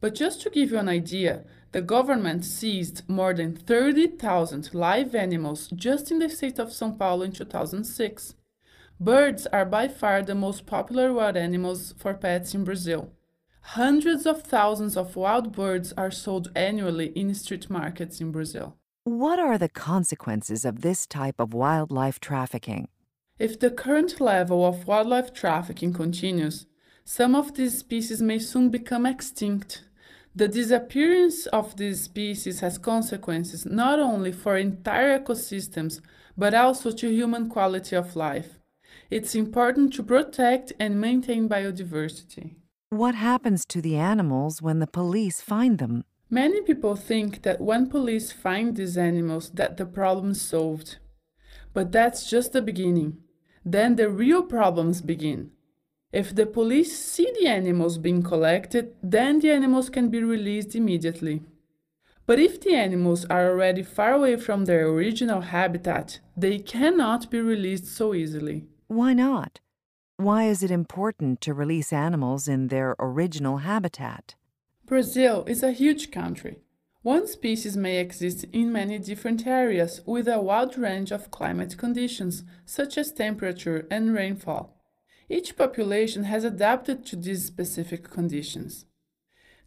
But just to give you an idea, the government seized more than 30,000 live animals just in the state of São Paulo in 2006. Birds are by far the most popular wild animals for pets in Brazil. Hundreds of thousands of wild birds are sold annually in street markets in Brazil. What are the consequences of this type of wildlife trafficking? If the current level of wildlife trafficking continues, some of these species may soon become extinct. The disappearance of these species has consequences not only for entire ecosystems, but also to human quality of life. It's important to protect and maintain biodiversity. What happens to the animals when the police find them? Many people think that when police find these animals that the problem is solved. But that's just the beginning. Then the real problems begin. If the police see the animals being collected, then the animals can be released immediately. But if the animals are already far away from their original habitat, they cannot be released so easily. Why not? Why is it important to release animals in their original habitat? Brazil is a huge country. One species may exist in many different areas with a wide range of climate conditions, such as temperature and rainfall. Each population has adapted to these specific conditions.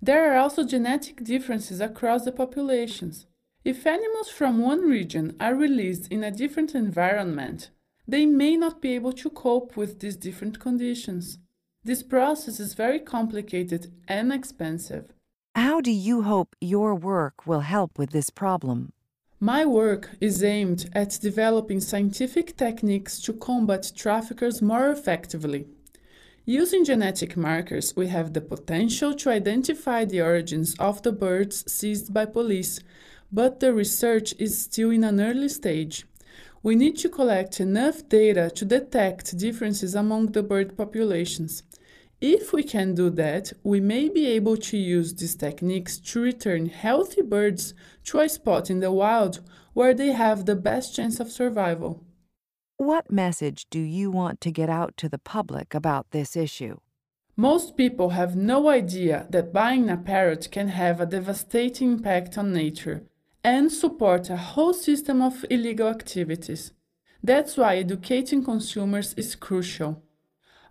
There are also genetic differences across the populations. If animals from one region are released in a different environment, they may not be able to cope with these different conditions. This process is very complicated and expensive. How do you hope your work will help with this problem? My work is aimed at developing scientific techniques to combat traffickers more effectively. Using genetic markers, we have the potential to identify the origins of the birds seized by police, but the research is still in an early stage. We need to collect enough data to detect differences among the bird populations. If we can do that, we may be able to use these techniques to return healthy birds to a spot in the wild where they have the best chance of survival. What message do you want to get out to the public about this issue? Most people have no idea that buying a parrot can have a devastating impact on nature and support a whole system of illegal activities. That's why educating consumers is crucial.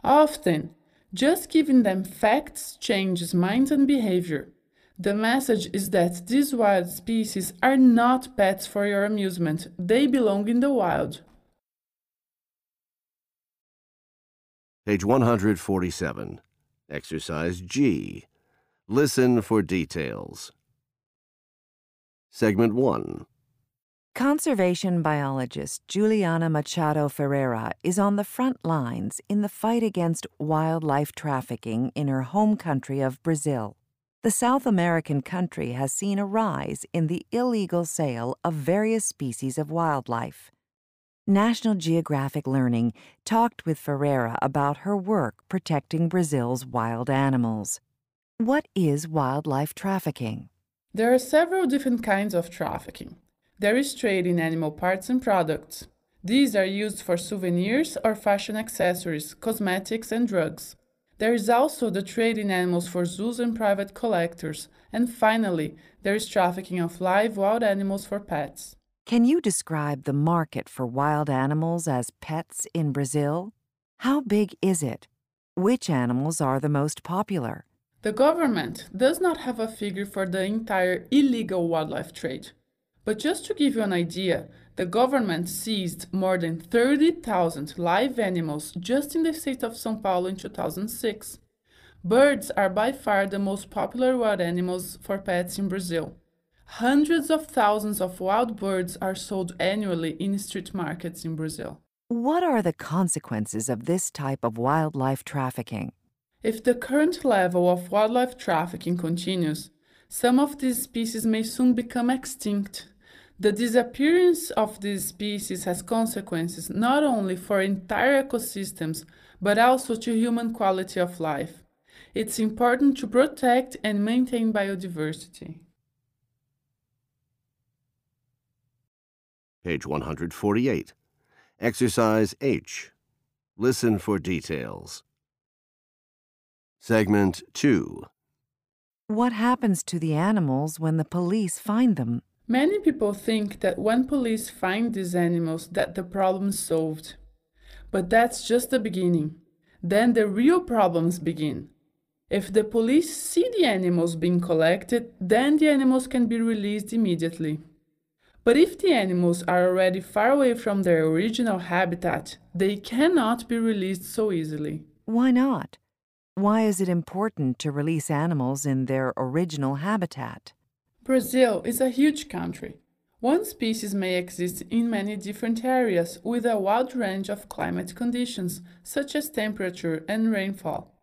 Often, just giving them facts changes minds and behavior. The message is that these wild species are not pets for your amusement, they belong in the wild. Page 147. Exercise G. Listen for details. Segment 1. Conservation biologist Juliana Machado Ferreira is on the front lines in the fight against wildlife trafficking in her home country of Brazil. The South American country has seen a rise in the illegal sale of various species of wildlife. National Geographic Learning talked with Ferreira about her work protecting Brazil's wild animals. What is wildlife trafficking? There are several different kinds of trafficking. There is trade in animal parts and products. These are used for souvenirs or fashion accessories, cosmetics, and drugs. There is also the trade in animals for zoos and private collectors. And finally, there is trafficking of live wild animals for pets. Can you describe the market for wild animals as pets in Brazil? How big is it? Which animals are the most popular? The government does not have a figure for the entire illegal wildlife trade. But just to give you an idea, the government seized more than 30,000 live animals just in the state of São Paulo in 2006. Birds are by far the most popular wild animals for pets in Brazil. Hundreds of thousands of wild birds are sold annually in street markets in Brazil. What are the consequences of this type of wildlife trafficking? If the current level of wildlife trafficking continues, some of these species may soon become extinct. The disappearance of these species has consequences not only for entire ecosystems, but also to human quality of life. It's important to protect and maintain biodiversity. Page 148. Exercise H. Listen for details. Segment 2. What happens to the animals when the police find them? Many people think that when police find these animals that the problem is solved. But that's just the beginning. Then the real problems begin. If the police see the animals being collected, then the animals can be released immediately. But if the animals are already far away from their original habitat, they cannot be released so easily. Why not? Why is it important to release animals in their original habitat? Brazil is a huge country. One species may exist in many different areas with a wide range of climate conditions, such as temperature and rainfall.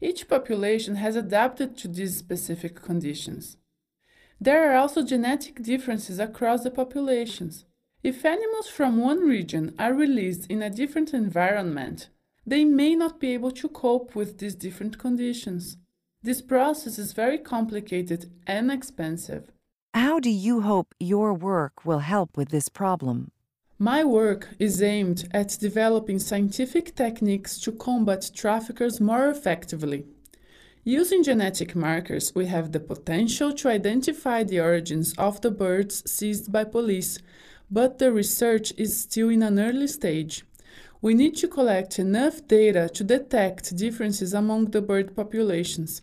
Each population has adapted to these specific conditions. There are also genetic differences across the populations. If animals from one region are released in a different environment, they may not be able to cope with these different conditions. This process is very complicated and expensive. How do you hope your work will help with this problem? My work is aimed at developing scientific techniques to combat traffickers more effectively. Using genetic markers, we have the potential to identify the origins of the birds seized by police, but the research is still in an early stage. We need to collect enough data to detect differences among the bird populations.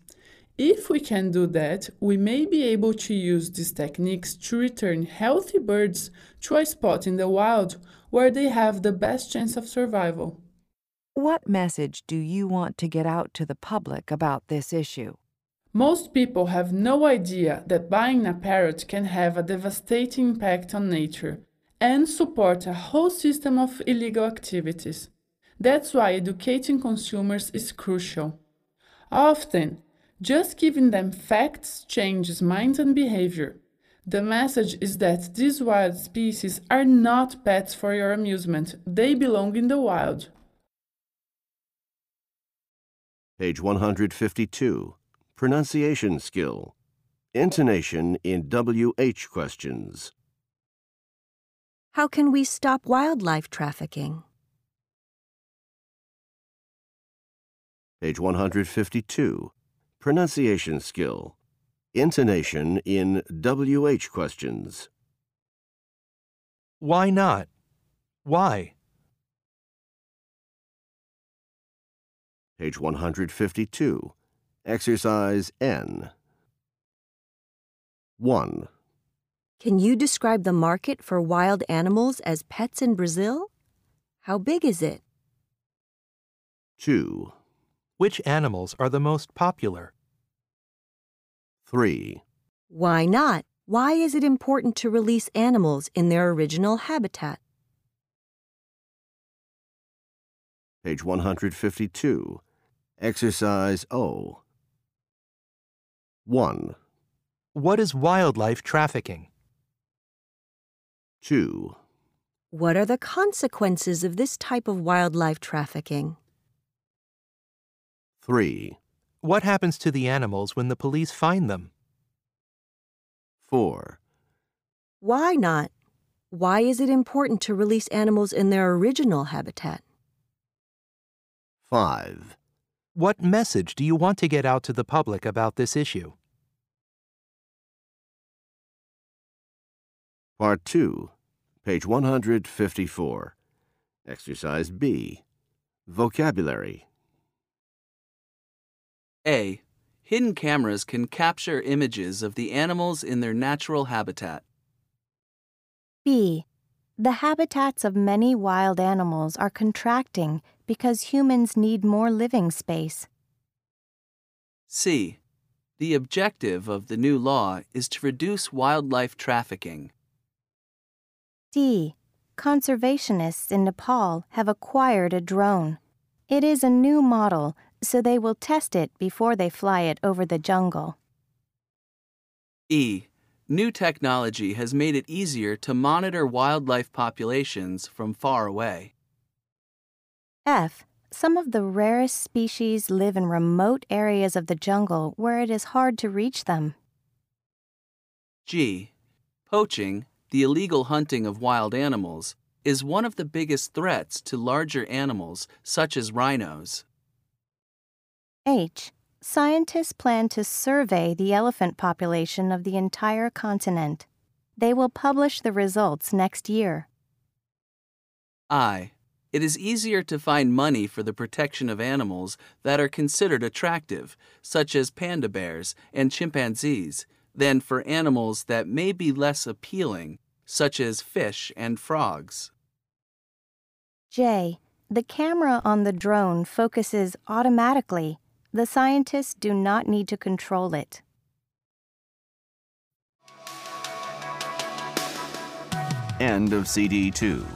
If we can do that, we may be able to use these techniques to return healthy birds to a spot in the wild where they have the best chance of survival. What message do you want to get out to the public about this issue? Most people have no idea that buying a parrot can have a devastating impact on nature and support a whole system of illegal activities. That's why educating consumers is crucial. Often, just giving them facts changes minds and behavior. The message is that these wild species are not pets for your amusement, they belong in the wild. Page 152. Pronunciation skill. Intonation in WH questions. How can we stop wildlife trafficking? Page 152. Pronunciation skill. Intonation in WH questions. Why not? Why? Page 152. Exercise N. 1. Can you describe the market for wild animals as pets in Brazil? How big is it? 2. Which animals are the most popular? 3. Why not? Why is it important to release animals in their original habitat? Page 152. Exercise O. 1. What is wildlife trafficking? 2. What are the consequences of this type of wildlife trafficking? 3. What happens to the animals when the police find them? 4. Why not? Why is it important to release animals in their original habitat? 5. What message do you want to get out to the public about this issue? Part 2. Page 154. Exercise B. Vocabulary. A. Hidden cameras can capture images of the animals in their natural habitat. B. The habitats of many wild animals are contracting because humans need more living space. C. The objective of the new law is to reduce wildlife trafficking. D. Conservationists in Nepal have acquired a drone. It is a new model, so they will test it before they fly it over the jungle. E. New technology has made it easier to monitor wildlife populations from far away. F. Some of the rarest species live in remote areas of the jungle where it is hard to reach them. G. Poaching, the illegal hunting of wild animals, is one of the biggest threats to larger animals such as rhinos. H. Scientists plan to survey the elephant population of the entire continent. They will publish the results next year. I. It is easier to find money for the protection of animals that are considered attractive, such as panda bears and chimpanzees, than for animals that may be less appealing, such as fish and frogs. J. The camera on the drone focuses automatically. The scientists do not need to control it. End of CD 2.